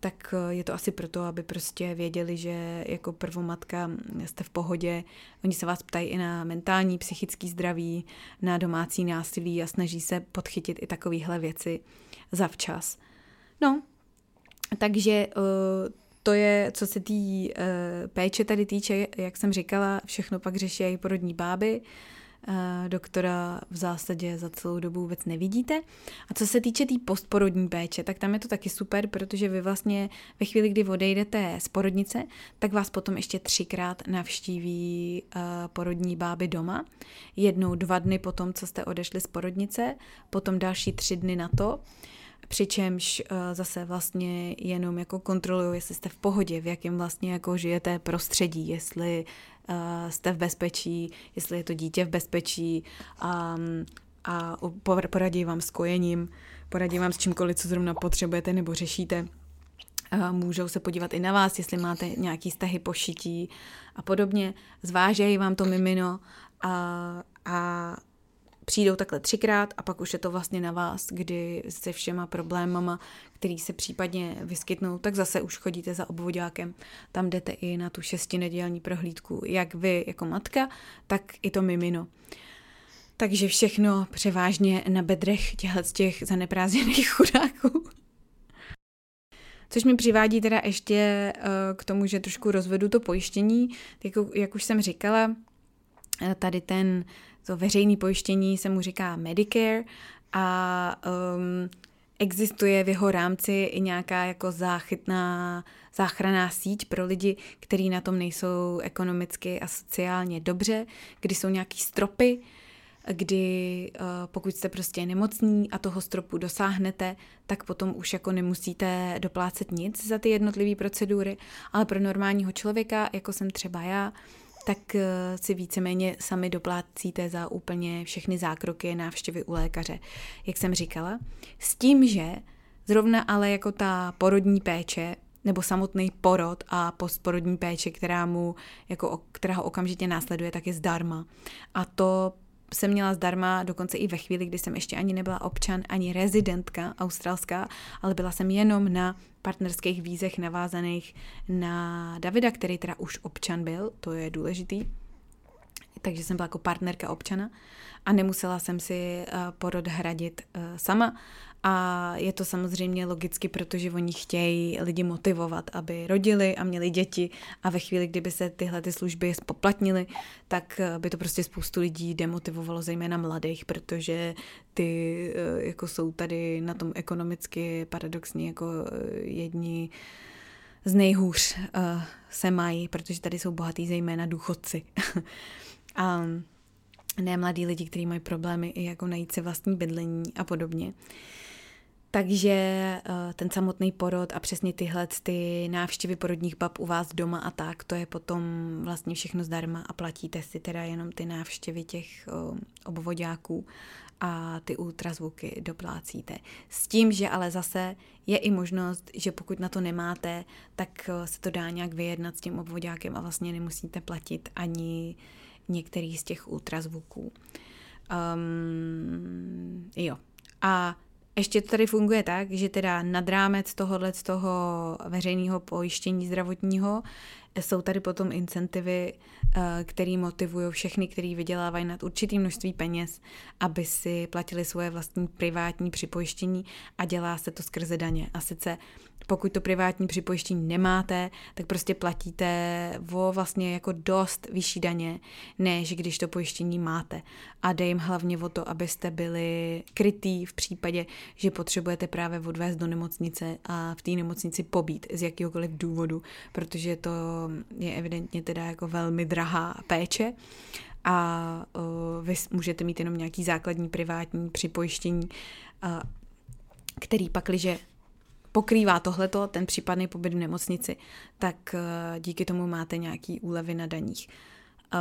Tak uh, je to asi proto, aby prostě věděli, že jako prvomatka jste v pohodě. Oni se vás ptají i na mentální, psychický zdraví, na domácí násilí a snaží se podchytit i takovéhle věci zavčas. No, takže uh, to je, co se té uh, péče tady týče, jak jsem říkala, všechno pak řeší i porodní báby. Uh, doktora v zásadě za celou dobu vůbec nevidíte. A co se týče té tý postporodní péče, tak tam je to taky super, protože vy vlastně ve chvíli, kdy odejdete z porodnice, tak vás potom ještě třikrát navštíví uh, porodní báby doma. Jednou dva dny potom, co jste odešli z porodnice, potom další tři dny na to. Přičemž uh, zase vlastně jenom jako kontroluju, jestli jste v pohodě, v jakém vlastně jako žijete prostředí, jestli uh, jste v bezpečí, jestli je to dítě v bezpečí um, a poradí vám s kojením, poradí vám s čímkoliv, co zrovna potřebujete nebo řešíte. Uh, můžou se podívat i na vás, jestli máte nějaký stahy pošití a podobně. Zvážejí vám to mimino a, a přijdou takhle třikrát a pak už je to vlastně na vás, kdy se všema problémama, který se případně vyskytnou, tak zase už chodíte za obvodákem. Tam jdete i na tu šestinedělní prohlídku, jak vy jako matka, tak i to mimino. Takže všechno převážně na bedrech těchto těch zaneprázdněných chudáků. Což mi přivádí teda ještě uh, k tomu, že trošku rozvedu to pojištění. Jako, jak už jsem říkala, eh, tady ten to veřejné pojištění se mu říká Medicare a um, existuje v jeho rámci i nějaká jako záchytná, záchranná síť pro lidi, kteří na tom nejsou ekonomicky a sociálně dobře, kdy jsou nějaký stropy, kdy uh, pokud jste prostě nemocní a toho stropu dosáhnete, tak potom už jako nemusíte doplácet nic za ty jednotlivé procedury, ale pro normálního člověka, jako jsem třeba já, tak eh, si víceméně sami doplácíte za úplně všechny zákroky, návštěvy u lékaře, jak jsem říkala. S tím, že zrovna ale jako ta porodní péče nebo samotný porod a postporodní péče, která, mu, jako, která ho okamžitě následuje, tak je zdarma. A to jsem měla zdarma dokonce i ve chvíli, kdy jsem ještě ani nebyla občan, ani rezidentka australská, ale byla jsem jenom na partnerských vízech navázaných na Davida, který teda už občan byl, to je důležitý. Takže jsem byla jako partnerka občana a nemusela jsem si eh, porod hradit eh, sama. A je to samozřejmě logicky, protože oni chtějí lidi motivovat, aby rodili a měli děti a ve chvíli, kdyby se tyhle ty služby spoplatnily, tak eh, by to prostě spoustu lidí demotivovalo, zejména mladých, protože ty jako jsou tady na tom ekonomicky paradoxně jako jedni z nejhůř uh, se mají, protože tady jsou bohatý zejména důchodci. a ne mladí lidi, kteří mají problémy i jako najít si vlastní bydlení a podobně. Takže eh, ten samotný porod a přesně tyhle ty návštěvy porodních bab u vás doma a tak, to je potom vlastně všechno zdarma a platíte si teda jenom ty návštěvy těch eh, obvodáků a ty ultrazvuky doplácíte. S tím, že ale zase je i možnost, že pokud na to nemáte, tak eh, se to dá nějak vyjednat s tím obvodákem a vlastně nemusíte platit ani některý z těch ultrazvuků. Um, jo. A ještě to tady funguje tak, že teda nad rámec tohohle z toho veřejného pojištění zdravotního jsou tady potom incentivy, eh, které motivují všechny, kteří vydělávají nad určitým množství peněz, aby si platili svoje vlastní privátní připojištění a dělá se to skrze daně. A sice pokud to privátní připojištění nemáte, tak prostě platíte o vlastně jako dost vyšší daně, než když to pojištění máte. A jde jim hlavně o to, abyste byli krytý v případě, že potřebujete právě odvést do nemocnice a v té nemocnici pobít z jakýhokoliv důvodu, protože to je evidentně teda jako velmi drahá péče a vy můžete mít jenom nějaký základní privátní připojištění, který pakliže pokrývá tohleto, ten případný pobyt v nemocnici, tak uh, díky tomu máte nějaký úlevy na daních.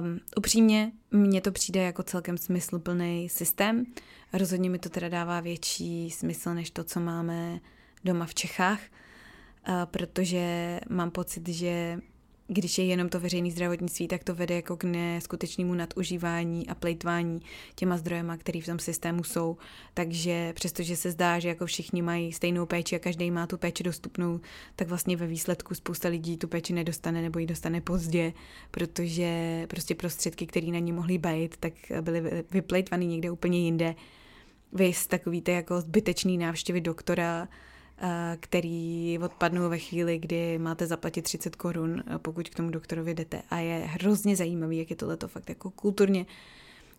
Um, upřímně, mně to přijde jako celkem smysluplný systém. Rozhodně mi to teda dává větší smysl než to, co máme doma v Čechách, uh, protože mám pocit, že když je jenom to veřejné zdravotnictví, tak to vede jako k neskutečnému nadužívání a plejtvání těma zdrojema, které v tom systému jsou. Takže přestože se zdá, že jako všichni mají stejnou péči a každý má tu péči dostupnou, tak vlastně ve výsledku spousta lidí tu péči nedostane nebo ji dostane pozdě, protože prostě prostředky, které na ní mohly být, tak byly vyplejtvaný někde úplně jinde. Vy takový jako zbytečný návštěvy doktora, který odpadnou ve chvíli, kdy máte zaplatit 30 korun, eh, pokud k tomu doktorovi jdete. A je hrozně zajímavý, jak je tohleto fakt jako kulturně,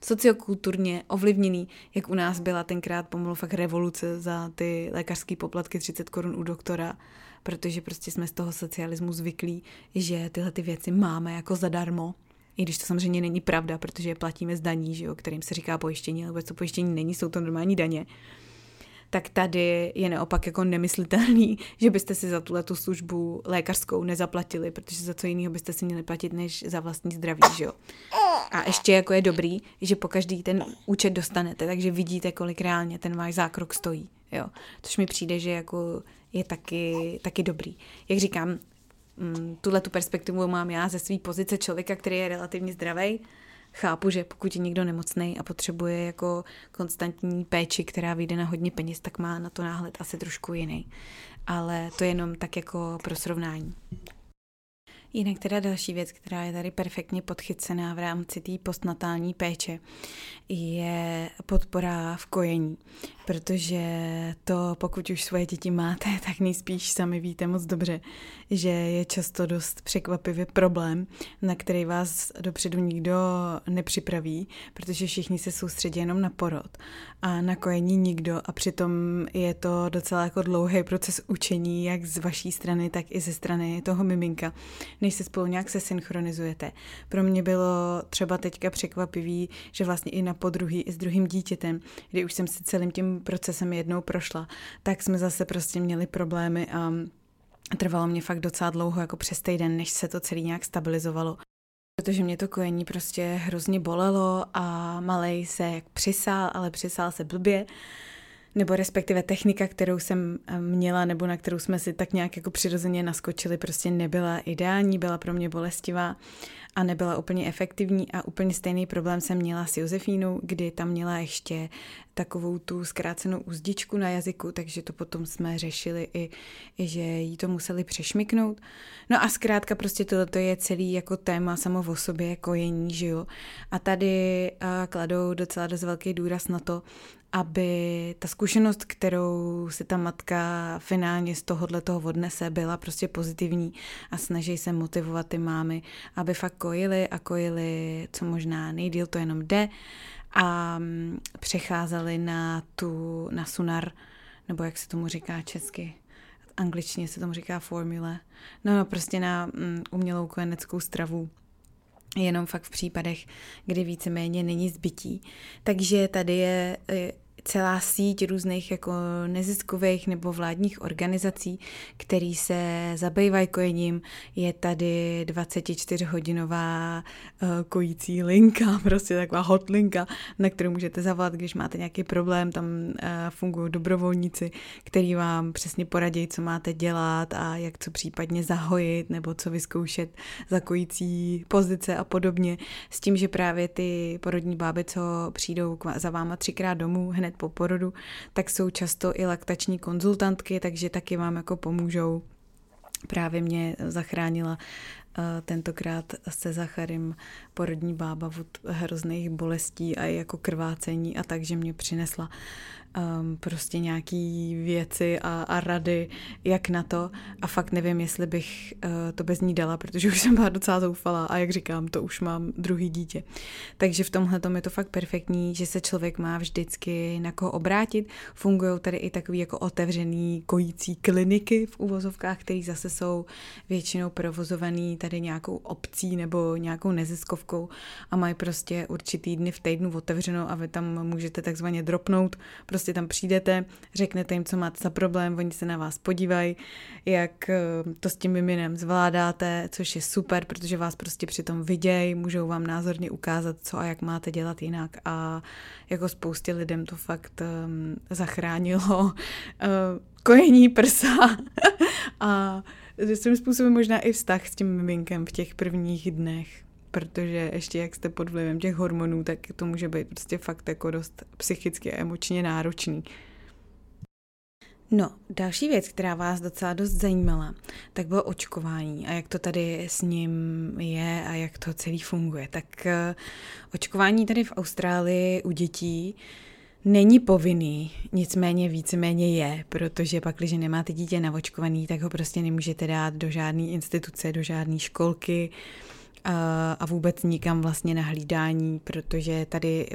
sociokulturně ovlivněný, jak u nás byla tenkrát pomalu fakt revoluce za ty lékařské poplatky 30 korun u doktora, protože prostě jsme z toho socialismu zvyklí, že tyhle ty věci máme jako zadarmo, i když to samozřejmě není pravda, protože je platíme z daní, že jo, kterým se říká pojištění, ale vůbec to pojištění není, jsou to normální daně tak tady je naopak jako nemyslitelný, že byste si za tuhle tu službu lékařskou nezaplatili, protože za co jiného byste si měli platit, než za vlastní zdraví, že jo. A ještě jako je dobrý, že po každý ten účet dostanete, takže vidíte, kolik reálně ten váš zákrok stojí, jo. Což mi přijde, že jako je taky, taky dobrý. Jak říkám, mm, tuhle tu perspektivu mám já ze své pozice člověka, který je relativně zdravý, chápu, že pokud je někdo nemocný a potřebuje jako konstantní péči, která vyjde na hodně peněz, tak má na to náhled asi trošku jiný. Ale to je jenom tak jako pro srovnání. Jinak teda další věc, která je tady perfektně podchycená v rámci té postnatální péče, je podpora v kojení. Protože to, pokud už svoje děti máte, tak nejspíš sami víte moc dobře, že je často dost překvapivě problém, na který vás dopředu nikdo nepřipraví, protože všichni se soustředí jenom na porod a na kojení nikdo a přitom je to docela jako dlouhý proces učení, jak z vaší strany, tak i ze strany toho miminka, než se spolu nějak se synchronizujete. Pro mě bylo třeba teďka překvapivý, že vlastně i na podruhý, i s druhým dítětem, kdy už jsem si celým tím procesem jednou prošla, tak jsme zase prostě měli problémy a trvalo mě fakt docela dlouho, jako přes týden, než se to celý nějak stabilizovalo. Protože mě to kojení prostě hrozně bolelo a malej se jak přisál, ale přisál se blbě nebo respektive technika, kterou jsem eh, měla, nebo na kterou jsme si tak nějak jako přirozeně naskočili, prostě nebyla ideální, byla pro mě bolestivá a nebyla úplně efektivní a úplně stejný problém jsem měla s Josefínou, kdy tam měla ještě takovou tu zkrácenou úzdičku na jazyku, takže to potom jsme řešili i, i že jí to museli přešmiknout. No a zkrátka prostě tohle je celý jako téma samo o sobě, kojení, že jo. A tady a kladou docela dost velký důraz na to, aby ta zkušenost, kterou si ta matka finálně z tohohle toho odnese, byla prostě pozitivní a snaží se motivovat ty mámy, aby fakt kojili a kojili co možná nejdíl to jenom jde. A mm, přecházeli na tu, na sunar, nebo jak se tomu říká česky, angličtině se tomu říká formule, no, no prostě na um, umělou kojeneckou stravu, jenom fakt v případech, kdy víceméně není zbytí. Takže tady je, je celá síť různých jako neziskových nebo vládních organizací, který se zabývají kojením. Je tady 24-hodinová uh, kojící linka, prostě taková hotlinka, na kterou můžete zavolat, když máte nějaký problém. Tam uh, fungují dobrovolníci, který vám přesně poradí, co máte dělat a jak co případně zahojit nebo co vyzkoušet za kojící pozice a podobně. S tím, že právě ty porodní báby, co přijdou za váma třikrát domů hned po porodu, tak jsou často i laktační konzultantky, takže taky vám jako pomůžou. Právě mě zachránila uh, tentokrát se Zacharem porodní bába od hrozných bolestí a jako krvácení a takže mě přinesla um, prostě nějaký věci a, a rady, jak na to a fakt nevím, jestli bych uh, to bez ní dala, protože už jsem byla docela zoufalá a jak říkám, to už mám druhý dítě. Takže v tomhle je to fakt perfektní, že se člověk má vždycky na koho obrátit. Fungují tady i takový jako otevřený kojící kliniky v uvozovkách, které zase jsou většinou provozovaný tady nějakou obcí nebo nějakou neziskovkou a mají prostě určitý dny v týdnu otevřeno a vy tam můžete takzvaně dropnout, prostě tam přijdete, řeknete jim, co máte za problém, oni se na vás podívají, jak eh, to s tím miminem zvládáte, což je super, protože vás prostě přitom vidějí, můžou vám názorně ukázat, co a jak máte dělat jinak a jako spoustě lidem to fakt um, zachránilo uh, kojení prsa. A svým způsobem možná i vztah s tím miminkem v těch prvních dnech protože ještě jak jste pod vlivem těch hormonů, tak to může být prostě fakt jako dost psychicky a emočně náročný. No, další věc, která vás docela dost zajímala, tak bylo očkování a jak to tady s ním je a jak to celý funguje. Tak uh, očkování tady v Austrálii u dětí není povinný, nicméně víceméně je, protože pak, když nemáte dítě navočkovaný, tak ho prostě nemůžete dát do žádné instituce, do žádné školky a vůbec nikam vlastně na hlídání, protože tady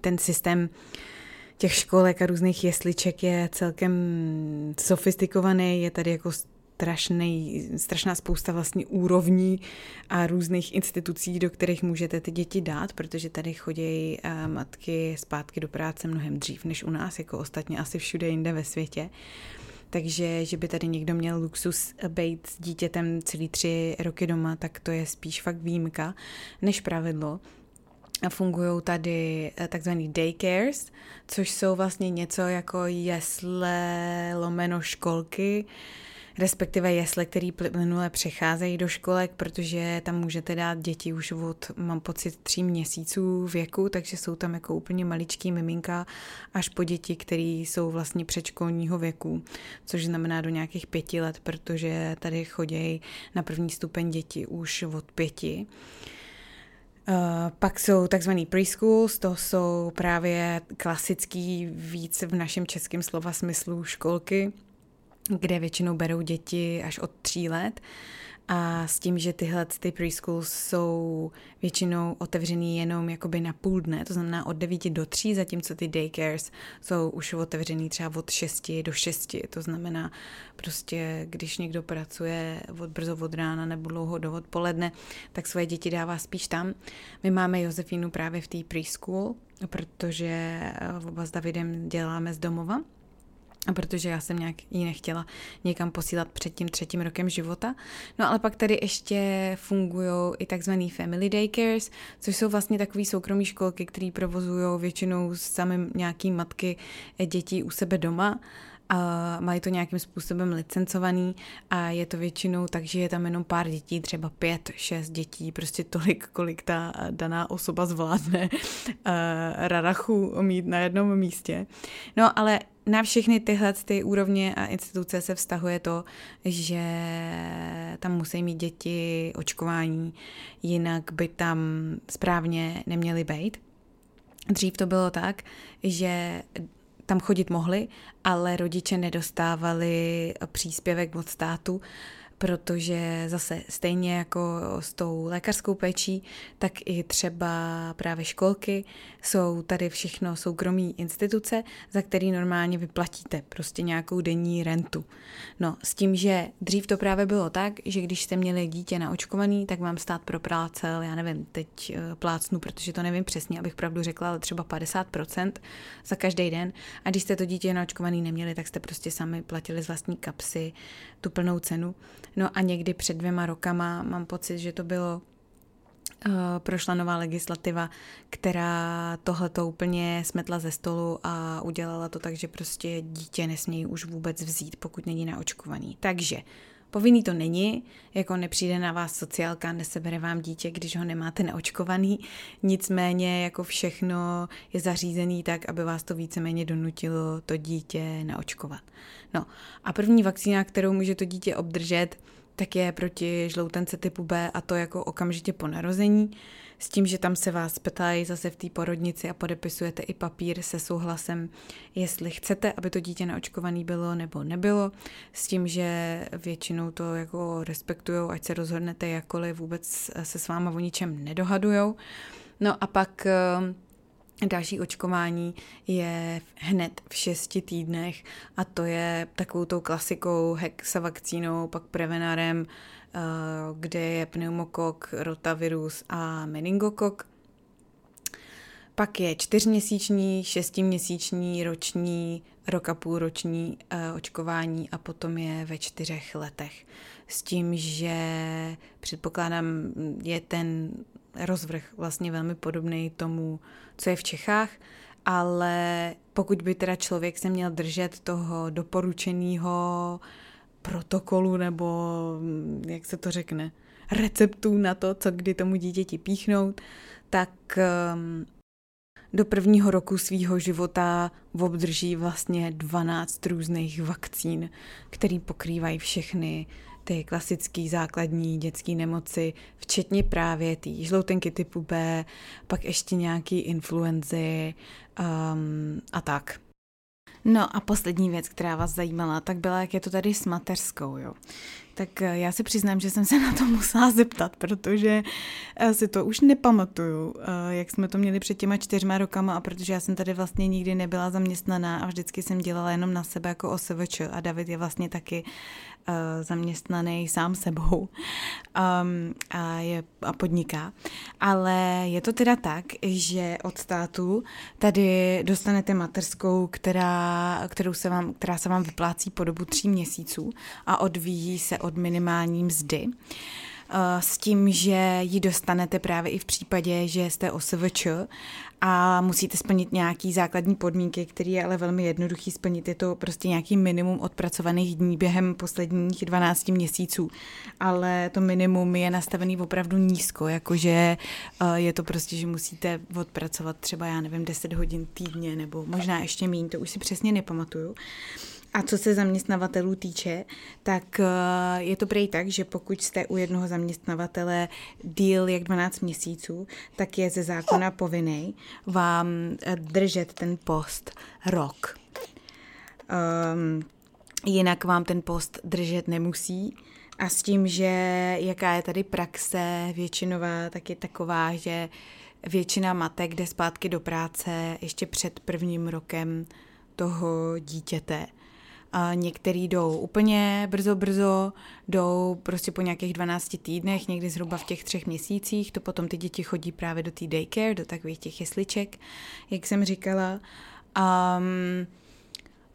ten systém těch školek a různých jesliček je celkem sofistikovaný, je tady jako strašný, strašná spousta vlastně úrovní a různých institucí, do kterých můžete ty děti dát, protože tady chodí matky zpátky do práce mnohem dřív než u nás, jako ostatně asi všude jinde ve světě. Takže, že by tady někdo měl luxus být s dítětem celý tři roky doma, tak to je spíš fakt výjimka než pravidlo. Fungují tady eh, takzvaný daycares, což jsou vlastně něco jako jesle lomeno školky, respektive jesle, který plynule přecházejí do školek, protože tam můžete dát děti už od, mám pocit, tří měsíců věku, takže jsou tam jako úplně maličký miminka až po děti, které jsou vlastně předškolního věku, což znamená do nějakých pěti let, protože tady chodí na první stupeň děti už od pěti. Uh, pak jsou takzvaný preschools, to jsou právě klasický víc v našem českém slova smyslu školky, kde většinou berou děti až od tří let. A s tím, že tyhle ty preschools jsou většinou otevřený jenom jakoby na půl dne, to znamená od 9 do 3, zatímco ty daycares jsou už otevřený třeba od 6 do 6, to znamená prostě, když někdo pracuje od brzo od rána nebo dlouho do odpoledne, tak své děti dává spíš tam. My máme Josefínu právě v té preschool, protože oba s Davidem děláme z domova, protože já jsem nějak ji nechtěla někam posílat před tím třetím rokem života. No ale pak tady ještě fungují i takzvaný family daycares, což jsou vlastně takové soukromé školky, které provozují většinou samým nějaký matky dětí u sebe doma a mají to nějakým způsobem licencovaný a je to většinou tak, že je tam jenom pár dětí, třeba pět, šest dětí, prostě tolik, kolik ta daná osoba zvládne uh, rarachu mít na jednom místě. No ale na všechny tyhle ty úrovně a instituce se vztahuje to, že tam musí mít děti očkování, jinak by tam správně neměly být. Dřív to bylo tak, že tam chodit mohli, ale rodiče nedostávali příspěvek od státu, protože zase stejně jako s tou lékařskou péčí, tak i třeba právě školky jsou tady všechno soukromí instituce, za který normálně vyplatíte prostě nějakou denní rentu. No, s tím, že dřív to právě bylo tak, že když jste měli dítě naočkovaný, tak vám stát proplácel, já nevím, teď eh, plácnu, protože to nevím přesně, abych pravdu řekla, ale třeba 50% za každý den. A když jste to dítě naočkovaný neměli, tak jste prostě sami platili z vlastní kapsy tu plnou cenu. No a někdy před dvěma rokama mám pocit, že to bylo uh, prošla nová legislativa, která tohle to úplně smetla ze stolu a udělala to tak, že prostě dítě nesmějí už vůbec vzít, pokud není naočkovaný. Takže Povinný to není, jako nepřijde na vás sociálka, nesebere vám dítě, když ho nemáte neočkovaný, nicméně jako všechno je zařízený tak, aby vás to víceméně donutilo to dítě naočkovat. No a první vakcína, kterou může to dítě obdržet, tak je proti žloutence typu B a to jako okamžitě po narození s tím, že tam se vás ptají zase v té porodnici a podepisujete i papír se souhlasem, jestli chcete, aby to dítě naočkovaný bylo nebo nebylo, s tím, že většinou to jako respektujou, ať se rozhodnete jakkoliv, vůbec se s váma o ničem nedohadujou. No a pak eh, Další očkování je hned v šesti týdnech a to je takovou tou klasikou hexavakcínou, pak prevenarem, kde je pneumokok, rotavirus a meningokok. Pak je čtyřměsíční, šestiměsíční, roční, rok a půl roční uh, očkování a potom je ve čtyřech letech. S tím, že předpokládám, je ten rozvrh vlastně velmi podobný tomu, co je v Čechách, ale pokud by teda člověk se měl držet toho doporučeného protokolu nebo, jak se to řekne, receptů na to, co kdy tomu dítěti píchnout, tak um, do prvního roku svýho života obdrží vlastně 12 různých vakcín, který pokrývají všechny ty klasické základní dětské nemoci, včetně právě té žloutenky typu B, pak ještě nějaký influenzy um, a tak. No a poslední věc, která vás zajímala, tak byla, jak je to tady s mateřskou, jo. Tak eh, já si přiznám, že jsem se na to musela zeptat, protože eh, si to už nepamatuju, eh, jak jsme to měli před těma čtyřma rokama a protože já jsem tady vlastně nikdy nebyla zaměstnaná a vždycky jsem dělala jenom na sebe jako OSVČ a David je vlastně taky zaměstnaný sám sebou um, a, je, a podniká. Ale je to teda tak, že od státu tady dostanete materskou, která, kterou se vám, která se vám vyplácí po dobu tří měsíců a odvíjí se od minimální mzdy. Uh, s tím, že ji dostanete právě i v případě, že jste OSVČ a musíte splnit nějaký základní podmínky, který je ale velmi jednoduchý splnit. Je to prostě nějaký minimum odpracovaných dní během posledních 12 měsíců. Ale to minimum je nastavený opravdu nízko, jakože je to prostě, že musíte odpracovat třeba, já nevím, 10 hodin týdně nebo možná ještě méně, to už si přesně nepamatuju. A co se zaměstnavatelů týče, tak eh, je to prej tak, že pokud jste u jednoho zaměstnavatele díl jak 12 měsíců, tak je ze zákona povinný vám eh, držet ten post rok. Um, jinak vám ten post držet nemusí. A s tím, že jaká je tady praxe většinová, tak je taková, že většina matek jde zpátky do práce ještě před prvním rokem toho dítěte. A některý jdou úplně brzo, brzo, jdou prostě po nějakých 12 týdnech, někdy zhruba v těch třech měsících, to potom ty děti chodí právě do té daycare, do takových těch jesliček, jak jsem říkala. Um,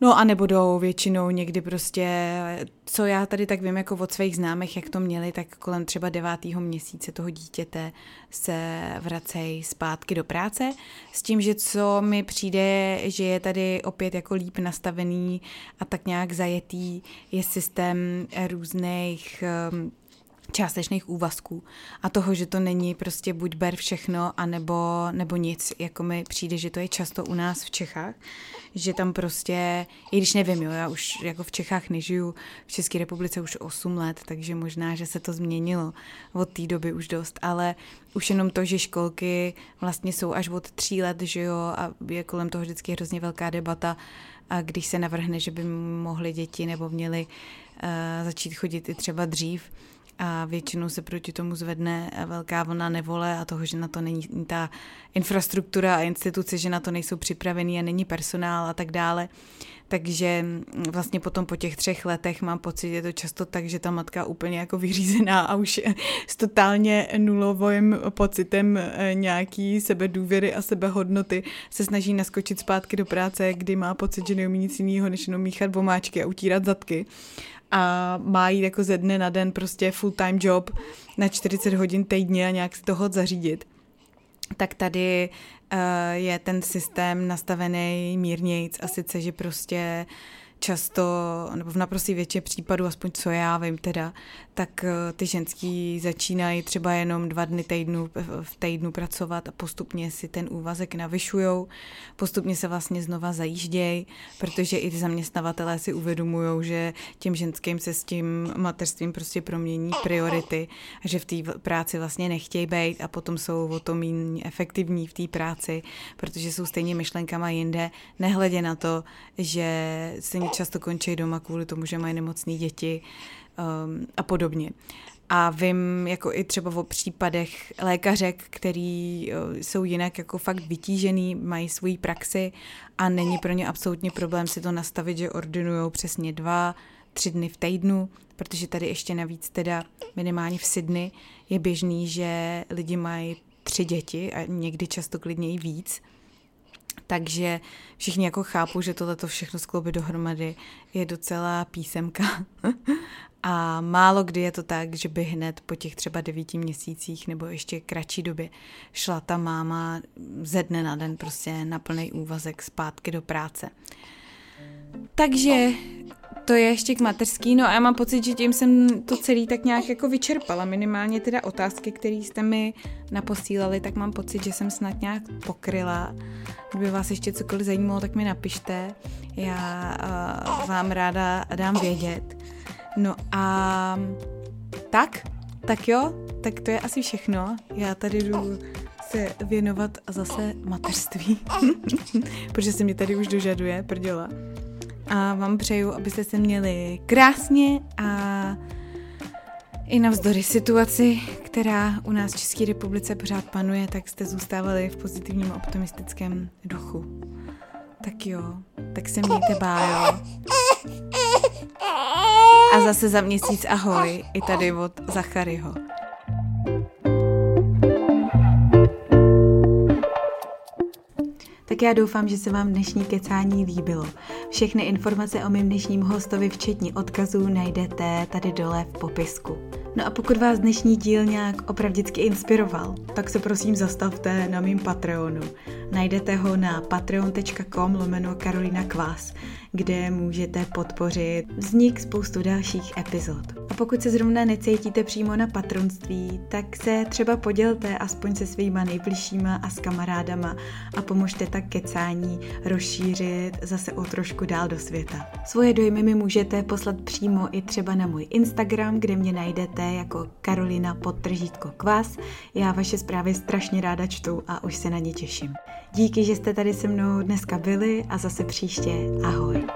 No a nebo jdou většinou někdy prostě, co já tady tak vím jako od svých známých, jak to měli, tak kolem třeba devátého měsíce toho dítěte se vracejí zpátky do práce. S tím, že co mi přijde, že je tady opět jako líp nastavený a tak nějak zajetý, je systém různých um, částečných úvazků. A toho, že to není prostě buď ber všechno, anebo, nebo nic, jako mi přijde, že to je často u nás v Čechách, že tam prostě, i když nevím, jo, já už jako v Čechách nežiju, v České republice už 8 let, takže možná, že se to změnilo od té doby už dost, ale už jenom to, že školky vlastně jsou až od tří let, že jo, a je kolem toho vždycky hrozně velká debata, a když se navrhne, že by mohly děti nebo měly uh, začít chodit i třeba dřív, a většinou se proti tomu zvedne velká vlna nevole a toho, že na to není ta infrastruktura a instituce, že na to nejsou připravený a není personál a tak dále. Takže vlastně potom po těch třech letech mám pocit, je to často tak, že ta matka úplně jako vyřízená a už s totálně nulovým pocitem eh, nějaký sebedůvěry a sebehodnoty se snaží naskočit zpátky do práce, kdy má pocit, že neumí nic jiného, než jenom míchat vomáčky a utírat zadky a má jít jako ze dne na den prostě full time job na 40 hodin týdně a nějak si toho zařídit, tak tady uh, je ten systém nastavený mírnějc a sice, že prostě uh, často, nebo v naprostý většině případů, aspoň co já vím teda, tak eh, ty ženský začínají třeba jenom dva dny týdnu, v týdnu pracovat a postupně si ten úvazek navyšujou, postupně se vlastně znova zajíždějí, protože i ty zaměstnavatelé si uvědomují, že těm ženským se s tím mateřstvím prostě promění priority a že v té práci vlastně nechtějí být a potom jsou o to méně efektivní v té práci, protože jsou stejně myšlenkama jinde, nehledě na to, že se často končí doma kvůli tomu, že mají nemocné děti um, a podobně. A vím jako i třeba o případech lékařek, který uh, jsou jinak jako fakt vytížený, mají svoji praxi a není pro ně absolutně problém si to nastavit, že ordinují přesně dva, tři dny v týdnu, protože tady ještě navíc teda minimálně v Sydney je běžný, že lidi mají tři děti a někdy často klidně i víc. Takže všichni jako chápou, že tohle všechno skloubit dohromady je docela písemka. A málo kdy je to tak, že by hned po těch třeba devíti měsících nebo ještě kratší době šla ta máma ze dne na den prostě na plný úvazek zpátky do práce. Takže to je ještě k mateřský, no a já mám pocit, že tím jsem to celý tak nějak jako vyčerpala, minimálně teda otázky, které jste mi naposílali, tak mám pocit, že jsem snad nějak pokryla. Kdyby vás ještě cokoliv zajímalo, tak mi napište, já uh, vám ráda dám vědět. No a tak, tak jo, tak to je asi všechno. Já tady jdu se věnovat zase mateřství, protože se mě tady už dožaduje, prděla. A vám přeju, abyste se měli krásně a i navzdory situaci, která u nás v České republice pořád panuje, tak jste zůstávali v pozitivním optimistickém duchu. Tak jo, tak se mějte bájo. A zase za měsíc ahoj, i tady od Zacharyho. Tak já doufám, že se vám dnešní kecání líbilo. Všechny informace o mém dnešním hostovi, včetně odkazů, najdete tady dole v popisku. No a pokud vás dnešní díl nějak opravdicky inspiroval, tak se prosím zastavte na mým Patreonu. Najdete ho na patreon.com lomeno Karolina Kvás, kde můžete podpořit vznik spoustu dalších epizod. A pokud se zrovna necítíte přímo na patronství, tak se třeba podělte aspoň se svýma nejbližšíma a s kamarádama a pomožte tak kecání rozšířit zase o trošku dál do světa. Svoje dojmy mi můžete poslat přímo i třeba na můj Instagram, kde mě najdete jako Karolina podtržítko kvas. Já vaše zprávy strašně ráda čtu a už se na ně těším. Díky, že jste tady se mnou dneska byli a zase příště. Ahoj.